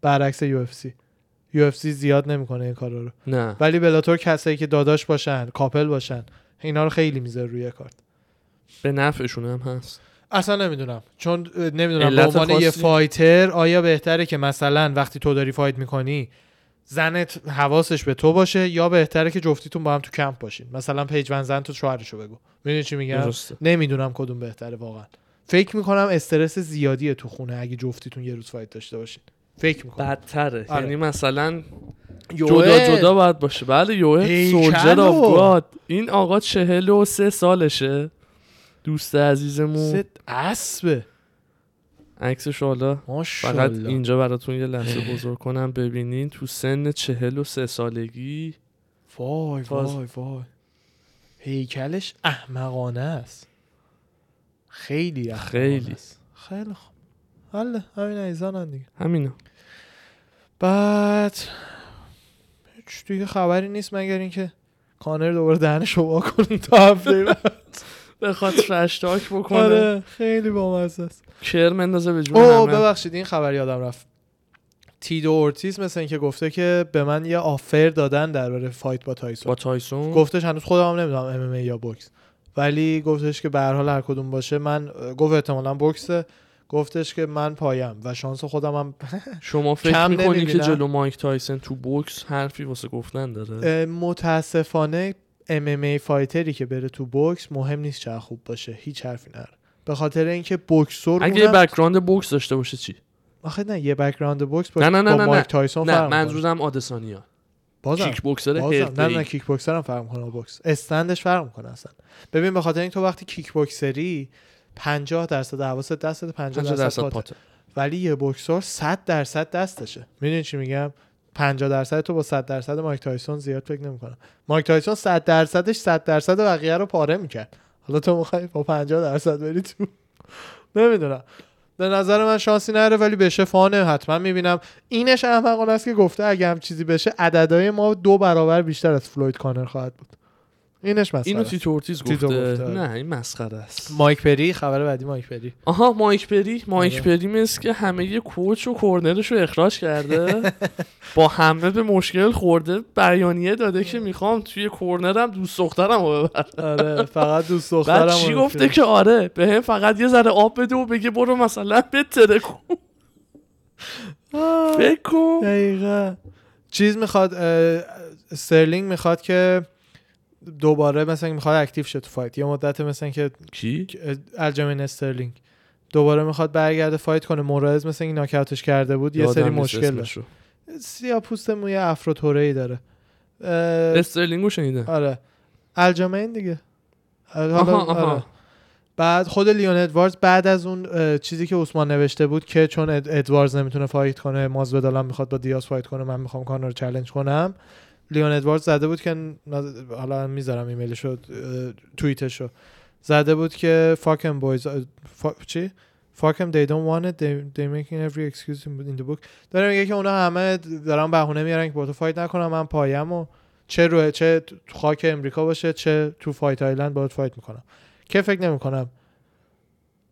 برعکس یو اف سی. یو اف سی زیاد نمی‌کنه این کارا رو. نه. ولی Bellator کسایی که داداش باشن couple باشن اینا رو خیلی می‌ذاره روی یه کارت. به نفعشون هم هست. اصلا نمی‌دونم. چون نمی‌دونم به عنوان یه؟ fighter آیا بهتره که مثلا وقتی تو داری fight می‌کنی زنت حواسش به تو باشه یا بهتره که جفتیتون با هم تو کمپ باشین؟ مثلا پیج ون زنت و شوهرشو بگو. می‌دونی چی میگم؟ درسته. نمی‌دونم کدوم بهتره واقعا. فکر می‌کنم استرس زیادیه تو خونه اگه جفتیتون یه روز fight داشته باشین. فکر می‌کنم. بدتره. آره. یعنی مثلا جدا جدا باید باشه. بله یوئل Soldier of God. این آقا چهل و سه سالشه. دوست عزیزمون ست اسبه عکسش حالا فقط اینجا براتون یه لحظه بزرگ کنم ببینین تو سن چهل و سه سالگی وای. وای وای هیکلش احمقانه است خیلی احمقانه خیلی. است. خیلی خوب حالا همین ایزان دیگه همینا بعد هیچ دیگه خبری نیست مگر اینکه کانر دوباره دهنشو وا کنه تا هفته بعد. بخواد trash talk بکنه. آره خیلی بامزه است. کرم بندازه به جون همه. ببخشید این خبر یادم رفت. تیدو اورتیز مثل اینکه گفته که به من یه offer دادن درباره fight با تایسون. با تایسون؟ گفتش هنوز خودم هم نمی‌دونم MMA یا بوکس. ولی گفتش که به هر حال هر کدوم باشه من گفت احتمالا بوکسه گفتش که من پایم و شانس خودم هم شما فکر می‌کنی که. جلو مایک تایسن تو بوکس حرفی واسه گفتن داره؟ متاسفانه MMA fighter ی که بره تو بوکس مهم نیست چه خوب باشه هیچ حرفی نداره به خاطر اینکه boxer اگه یه background بوکس داشته باشه چی؟ آخه نه یه background بوکس با, نه نه نه با نه مایک نه. تایسون نه. منظورم آدسانیا. بازم. کیک بوکسر بازم. نه نه کیک بوکسر هم فرق می‌کنه بوکس. stand ش فرق می‌کنه اصلا. ببین به خاطر اینکه تو وقتی کیک بوکسری 50 درصد حواست دستت 50 50 درصد. پاته. ولی یه بوکسور 100 درصد دستشه. می‌دونی چی میگم؟ 50 درصد تو با 100 درصد مایک تایسون زیاد فکر نمی‌کنم. مایک تایسون 100 درصدش 100 درصد بقیه رو پاره می‌کرد. حالا تو می‌خوای با 50 درصد بری تو؟ نمی‌دونم. به نظر من شانسی نداره ولی بشه fun ه حتما می‌بینم. اینش احمقانه است که گفته اگه هم چیزی بشه عددهای ما دو برابر بیشتر از فلوید کانر خواهد بود. اینش مسخره اینو. تیتو اورتیز تیتو گفته؟ گفته، آره. نه این مسخره است. مایک پری؟ خبر بعدی مایک پری. آها مایک پری. مایک آره. پری مثل که همه یه coach و corner ش رو اخراج کرده. با همه به مشکل خورده. بیانیه داده که می‌خوام توی corner م دوست دخترم رو ببرم. آره فقط دوست دخترم بعد چی گفته که آره به هم فقط یه ذره آب بده و بگه برو مثلا بهتره کن. فکر کن. دقیقا. چیز می‌خواد استرلینگ می‌خواد که دوباره مثلا می‌خواد active شه تو fight یه مدت مثلا که کی؟ الجمین استرلینگ دوباره می‌خواد برگرده fight کنه. مورائس مثل این ناکاوتش کرده بود یه سری مشکل. داره. سیاه پوست موی afro ای داره. اه، استرلینگو شنیده. آره. الجمین دیگه. حالا آها، آها. آره. بعد خود لیون ادواردز بعد از اون چیزی که اوسمان نوشته بود که چون اد- ادواردز نمی‌تونه fight کنه مازویدال الان می‌خواد با دیاز fight کنه من می‌خوام کانر رو چالش کنم. لیون ادواردز زده بود که حالا می‌ذارم اه، توییتشو. زده بود که boys اه، فا- چی؟ them they don't want it they, they making every excuse in the book. داره میگه که اونا همه دارن بهونه میارن که با تو fight نکنم من پایم و چه روی چه تو خاک امریکا باشه چه تو Fight Island باید fight می‌کنم. که فکر نمی‌کنم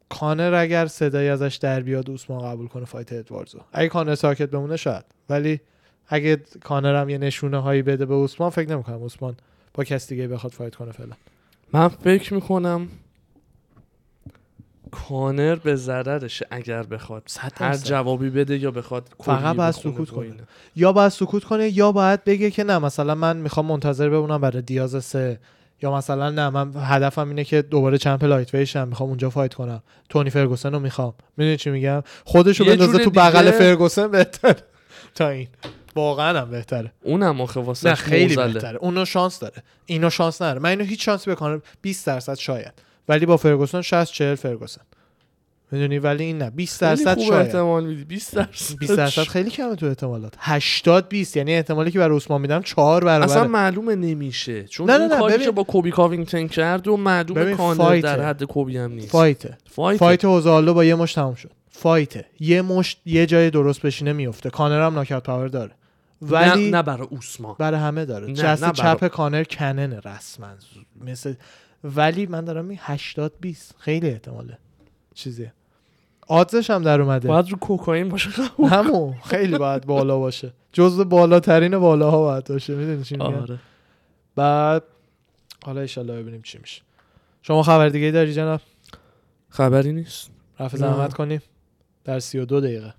کانر اگر صدایی ازش در بیاد اوسمان قبول کنه fight ادواردزو. اگه کانر ساکت بمونه شاید. ولی اگه کانر هم یه نشونه هایی بده به اوسمان فکر نمی‌کنم اوسمان با کس دیگه بخواد fight کنه فعلا. من فکر می‌کنم کانر به ضررشه اگر بخواد صد هر. جوابی بده یا بخواد فقط باید سکوت کنه. یا باید سکوت کنه یا باید بگه که نه مثلا من می‌خوام منتظر بمونم برای دیاز سه. یا مثلا نه من هدفم اینه که دوباره champ lightweight شم می‌خوام اونجا fight کنم. تونی فرگوسن رو می‌خوام. می‌دونی چی میگم؟ خودشو بندازه تو بغل دیگه- فرگوسن بهتر. تا این. واقعا هم بهتره. اونم آخه واسه نه خیلی بهتره. اونو شانس داره. اینو شانس نداره. من اینو هیچ شانسی بکنم 20 درصد شاید. ولی با فرگوسن 60 40 فرگوسن. می‌دونی؟ ولی این نه. 20 درصد شاید. احتمال میدی. 20 درصد 20 درصد خیلی کمه تو احتمالات. 80 20 یعنی احتمالی که برای اوسمان میدم 4 برابر اصلا معلومه نمیشه. چون نه، نه، نه، کاری که با کولبی کاوینگتن کرد و معلومه کانر. در حد کولبی هم نیست. fight ه. fight fight اوزالو با یه مش تموم شد. فایته. یه مشت یه جای درست بشینه میفته. کانر هم ناکاوت پاور داره. ولی نه, نه برای اوسمان. برای همه داره. نه، جست نه چپ برا- کانر کننه رسما. مثل ولی من دارم می 80 20 خیلی احتماله. چیزیه. آدزش هم در اومده. باید رو کوکائین باشه. همون. خیلی باید بالا باشه. جزو بالاترین بالاها باید باشه. می‌دونی چی آره. بعد حالا ایشالله ببینیم چی میشه. شما خبر دیگه داری جناب؟ خبری نیست. رفع نه. زحمت کنیم. در 32 دقیقه.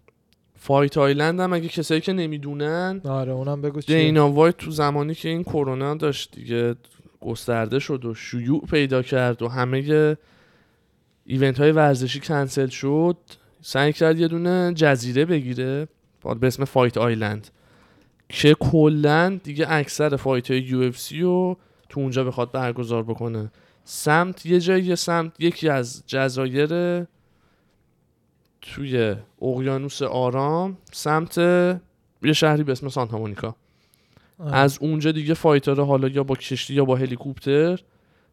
Fight Island هم اگه کسایی که نمی‌دونن آره اونم بگو چیه. دینا وایت تو زمانی که این کرونا داشت دیگه گسترده شد و شیوع پیدا کرد و همه event های ورزشی کنسل شد سعی کرد یه دونه جزیره بگیره به اسم Fight Island که کلا دیگه اکثر fight های UFC رو تو اونجا بخواد برگزار بکنه. سمت یه جایی سمت یکی از جزایر توی اقیانوس آرام سمت یه شهری به اسم سانتا مونیکا. آره. از اونجا دیگه fighter حالا یا با کشتی یا با هلیکوپتر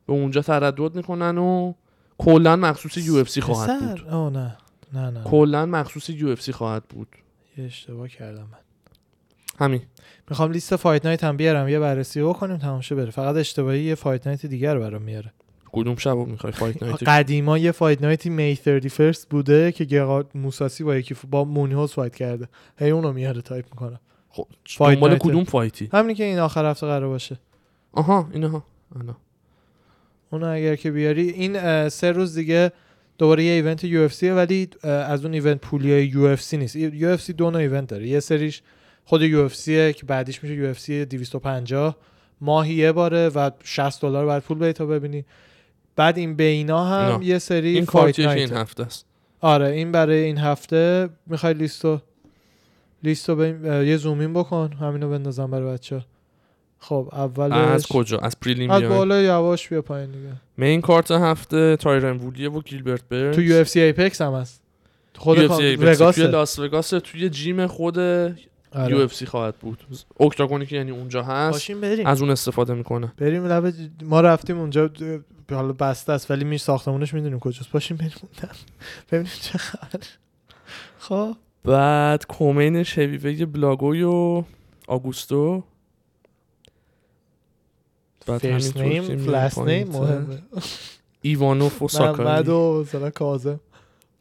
به اونجا تردد می‌کنن و کلا مخصوص UFC خواهد پسر؟ بود. آه نه. نه نه. کلا مخصوص UFC خواهد بود. یه اشتباه کردم من. همین. می‌خوام لیست Fight Night هم بیارم یه بررسی بکنیم تمام شه بره. فقط اشتباهی یه Fight Night دیگر برام میاره. کدوم شب رو می‌خوای Fight Night قدیما یه Fight Night ی May 31 بوده که گگارد موساسی با یکی با مونیوز fight کرده. هی اونو میاره تایپ می‌کنم خب دنبال. کدوم fight ی همینی که این آخر هفته قرار باشه. آها اینها. آنا. اونو اگر که بیاری این سه روز دیگه دوباره یه event UF ولی از اون event پولی UFC نیست. UFC دو نوع event داره. یه سریش خود UF که بعدیش میشه UFC 250 ماهی یه باره و 60 دلار بعد پول بدی تا ببینی. بعد این بینا هم اینا. یه سری این fight این هفته است. آره این برای این هفته. می‌خوای لیستو لیستو اه، یه zoom in بکن. همینو بندازم برای بچه خب اولش از کجا؟ از prelim از بالا یواش بیا پایین دیگه. main card هفته تایرون وودلیه و گیلبرت برنز. تو UFC Apex هم هست. خود Apex. توی وگاسه. لاس وگاس توی gym خود آره. UFC خواهد بود. octagon ی که یعنی اونجا هست از اون استفاده می‌کنه. بریم لب ما رفتیم اونجا. حالا بسته است ولی میش ساختمونش می‌دونیم کجاست. باشیم بریم. ببینیم چه خبر. خب. بعد co-main شویوه بلاگوی و آگوستو. first name last name مهمه. ایوانوف و محمد ساکاری و مثلا کاظم.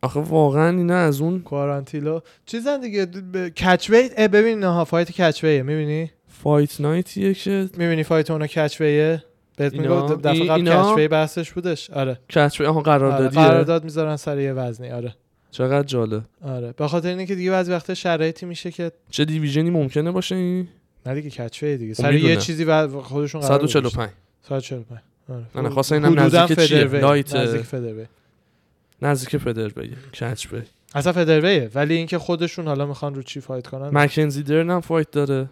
آخه واقعا اینا از اون کوارانتیلو چیزن دیگه ب- catchweight ببین نه fight catchweight ه می‌بینی؟ Fight Night یه که می‌بینی fight اونو catchweight ه بهت میگم دفعه قبل catchweight بحثش بودش. آره. catchweight آها آره، قراردادیه قرارداد می‌ذارن سر یه وزنی. آره. چقدر جالب. آره. به خاطر اینه که دیگه بعضی وقتا شرایطی میشه که چه division ی ممکنه باشه این؟ نه دیگه catchweight دیگه. خب سر یه. چیزی و خودشون قرار گذاشتن. 145 145 آره. نه، خواستم اینم نزدیک چیه؟ featherweight. light، نزدیک featherweight نزدیک feather بگه catch بی اصلا featherweight ه ولی اینکه خودشون حالا می‌خوان رو چی fight کنن؟ مکنزی درن هم fight داره.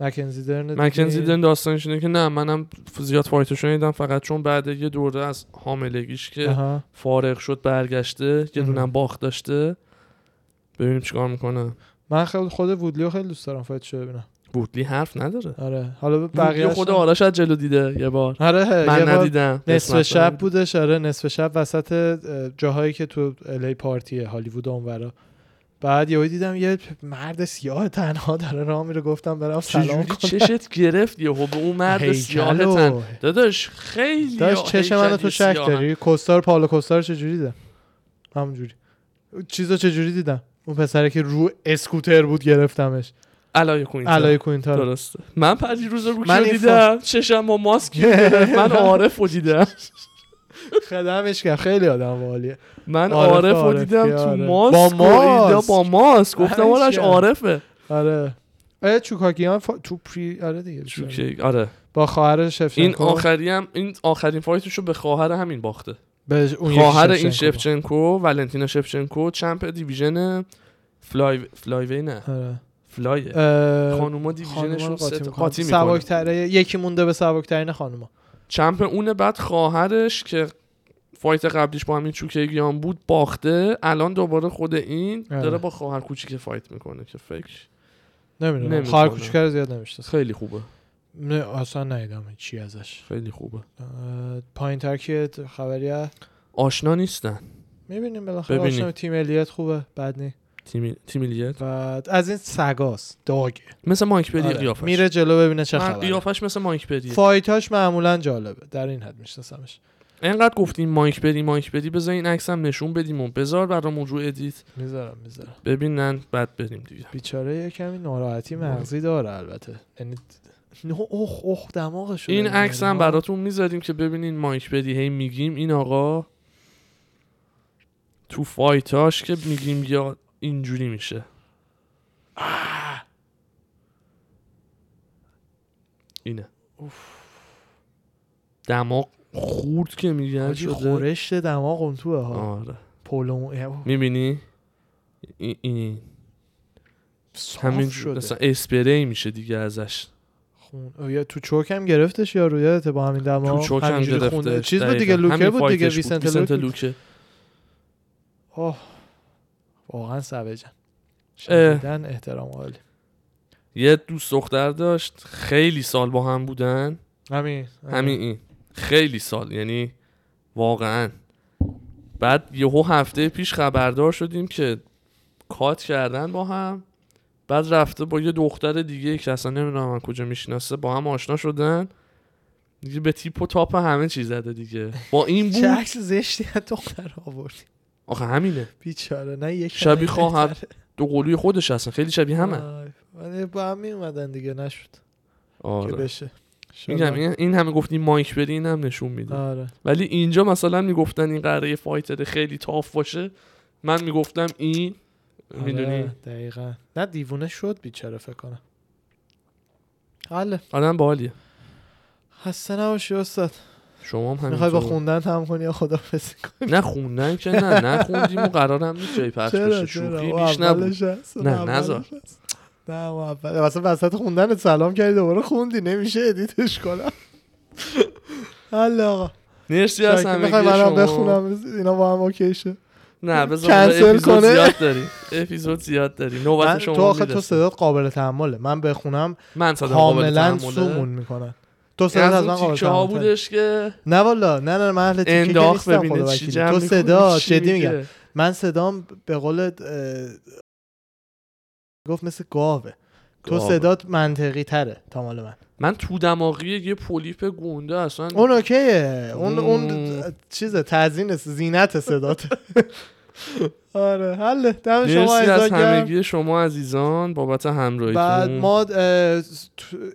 مکنزی درن مکنزی؟ درن داستانش اینه که نه منم زیاد fight ش ندیدم فقط چون بعد یه دوره از حاملگیش که آها. فارغ شد برگشته یه. دونم باخت داشته ببینیم چیکار می‌کنه من خیلی خود وودلیو خیلی دوست دارم فایتشو ببینم بوتلی حرف نداره آره حالا بقیه خود آرش از جلو دیده یه بار آره یه من بار ندیدم نصف شب. بودش آره نصف شب وسط اه، جاهایی که تو الی پارتیه هالیوود اونورا بعد یهو دیدم یه مرد سیاه تنها داره راه میره گفتم برم سلام کنم. چشت گرفت یهو به اون مرد سیاه. تن داداش خیلی داشت چش منو تو شک داری؟ کوستار پالو کوستار چجوری دیدم؟ همونجوری. چیزو چجوری دیدم؟ اون پسره که رو اسکوتر بود گرفتمش. علای کوینتر علای کوینتار درسته. من پری روز رو من دیدم؟ چشم با ماسک. من عارف رو دیدم. خدمش کرد. خیلی آدم باحالیه من عارف عارف رو دیدم تو آره. ماسک با ماسک. با ماسک. گفتم آرش. عارفه. آره. آره چوکاکیان فا... تو پری آره دیگه چوکی آره. با خواهر شفچنکو. این آخری هم این آخرین fight ش رو به خواهر همین باخته. به اون خواهر این شفچنکو. ولنتینا شفچنکو champ division fly flyweight نه. آره. fly خانوما division شون. قاطی می‌کنه. سبکتره یکی مونده به سبکترین خانوما. champ اونه بعد خواهرش که fight قبلیش با همین چوکگیان بود باخته. الان دوباره خود این آره. داره با خواهر کوچیک fight می‌کنه که فکر نمی‌دونم. خواهر کوچیکر زیاد نمی‌شناسم. خیلی خوبه. نه اصلا ندیدم چی ازش. خیلی خوبه. پایین تر که خبری آشنا نیستن. می‌بینیم بالاخره. ببینیم. آشنا تیم الیت خوبه بد نی. تیم تیمیلیت بعد از این سگاست داگه. مثل مایک پری آره. قیافش. میره جلو ببینه چه خبره. قیافش مثل مایک پریه fight اش معمولا جالبه. در این حد میشناسمش. انقدر گفتیم مایک پری مایک پری بذار این عکس هم نشون بدیم و بذار برامون رو edit. می‌ذارم می‌ذارم. ببینن بعد بریم دیگه. بیچاره یه کمی ناراحتی مغزی داره البته. یعنی نه اخ اخ دماغش این عکس هم براتون می‌ذاریم که ببینین مایک پری هی میگیم. این آقا تو فایتاش که میگیم یا اینجوری میشه. اینه. دماغ خورد که میگن شده. خورشت دماغ اون توه ها. آره. پولو می‌بینی؟ این, همین شده. مثلا اسپری میشه دیگه ازش. خون یا تو چوک هم گرفتش یا رویت با همین دماغ؟ تو چوک هم. گرفته. چیز بود دیگه؟ لوکه بود دیگه؟ ویسنت ویسنت لوک لوکه. اوه واقعا سوجن. شدیدن احترام عالی. یه دوست دختر داشت. خیلی سال با هم بودن. همین همین. این. خیلی سال یعنی واقعا. بعد یهو هفته پیش خبردار شدیم که کات کردن با هم بعد رفته با یه دختر دیگه که اصلا نمی‌دونم من کجا می‌شناسه با هم آشنا شدن. دیگه به تیپ و تاپ همه چیز زده دیگه. با این چه بود عکس زشتی از دختر آوردی؟ آخه همینه. بیچاره نه یک شبیه خواهر بهتره. دو قلوی خودش هستن. خیلی شبیه همه. با هم می اومدن دیگه نشد. که آره بشه. میگم. این- همه گفتیم مایک بری این هم نشون میده. آره. ولی اینجا مثلا می‌گفتن این قراره فایتر خیلی تاف باشه. من می‌گفتم این می‌دونی؟ آره، دقیقا. نه دیوونه شد بیچاره فکر کنم. حاله. آدم باحالیه. خسته نباشی استاد. شما هم می‌خوای با خوندن تمام کنی یا خدافظی کنی؟ نه خوندن که نه. نخوندیم و قرارم نیست جای پخش بشه. شوخی بیش نبود. نه، نذار. نه اول مثلا وسط خوندن سلام کردی دوباره خوندی. نمیشه edit ش کنم. حالا آقا. مرسی از منم شما. بخونم. اینا با هم okay شه. نه بذار اپیزود. زیاد داریم. اپیزود زیاد داریم. نوبت شما تو آخه تو. صدات قابل تحمله. من بخونم من کاملا. سومون می‌کنن. تو این صدات از من قابل بودش که نه والا نه نه من اهل تیکه نیستم خدا تو صدا جدی میگم. من صدام به قول گفت مثل گاوه. تو. صدات منطقی تره تا مال من. من تو دماغی یه پولیپ گنده اصلا. اون okay ه. اون اون مم. چیزه تزیین زینت صدات. آره حله. دم شما از. همگی شما عزیزان. بابت همراهیتون. بعد ما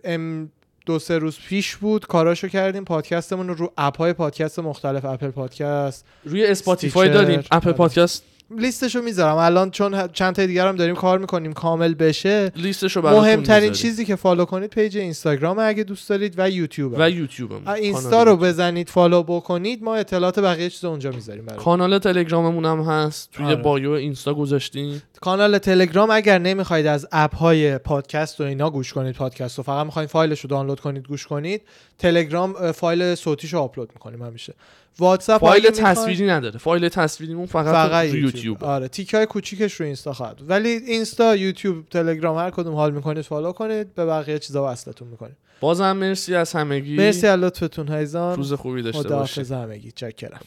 ام دو سه روز پیش بود کاراشو کردیم. پادکستمون رو رو app های پادکست مختلف Apple Podcast روی Spotify داریم. app آره. پادکست لیستشو می‌ذارم الان چون چند تا دیگر هم داریم کار می‌کنیم کامل بشه لیستشو براتون مهمترین. چیزی که follow کنید page اینستاگرام اگه دوست دارید و یوتیوب و یوتیوب. اینستا رو. بزنید follow بکنید ما اطلاعات بقیه چیز اونجا می‌ذاریم براتون کانال تلگراممون هم هست توی آره. bio اینستا گذاشتیم کانال تلگرام اگر نمی‌خواید از app های پادکست و اینا گوش کنید پادکست رو فقط می‌خواید فایلش رو دانلود کنید گوش کنید تلگرام فایل صوتیش رو آپلود می‌کنیم همیشه واتساپ فایل تصویری نداره. فایل تصویریمون فقط, فقط رو یوتیوب, آره تیکه های کوچیکش رو اینستا خواهد بود. ولی اینستا یوتیوب تلگرام هر کدوم حال می‌کنید follow کنید. به بقیه چیزا وصلتون می‌کنیم. بازم مرسی از همگی. مرسی از لطفتون عزیزان روز خوبی داشته باشید خداحافظ همگی. چاکرم.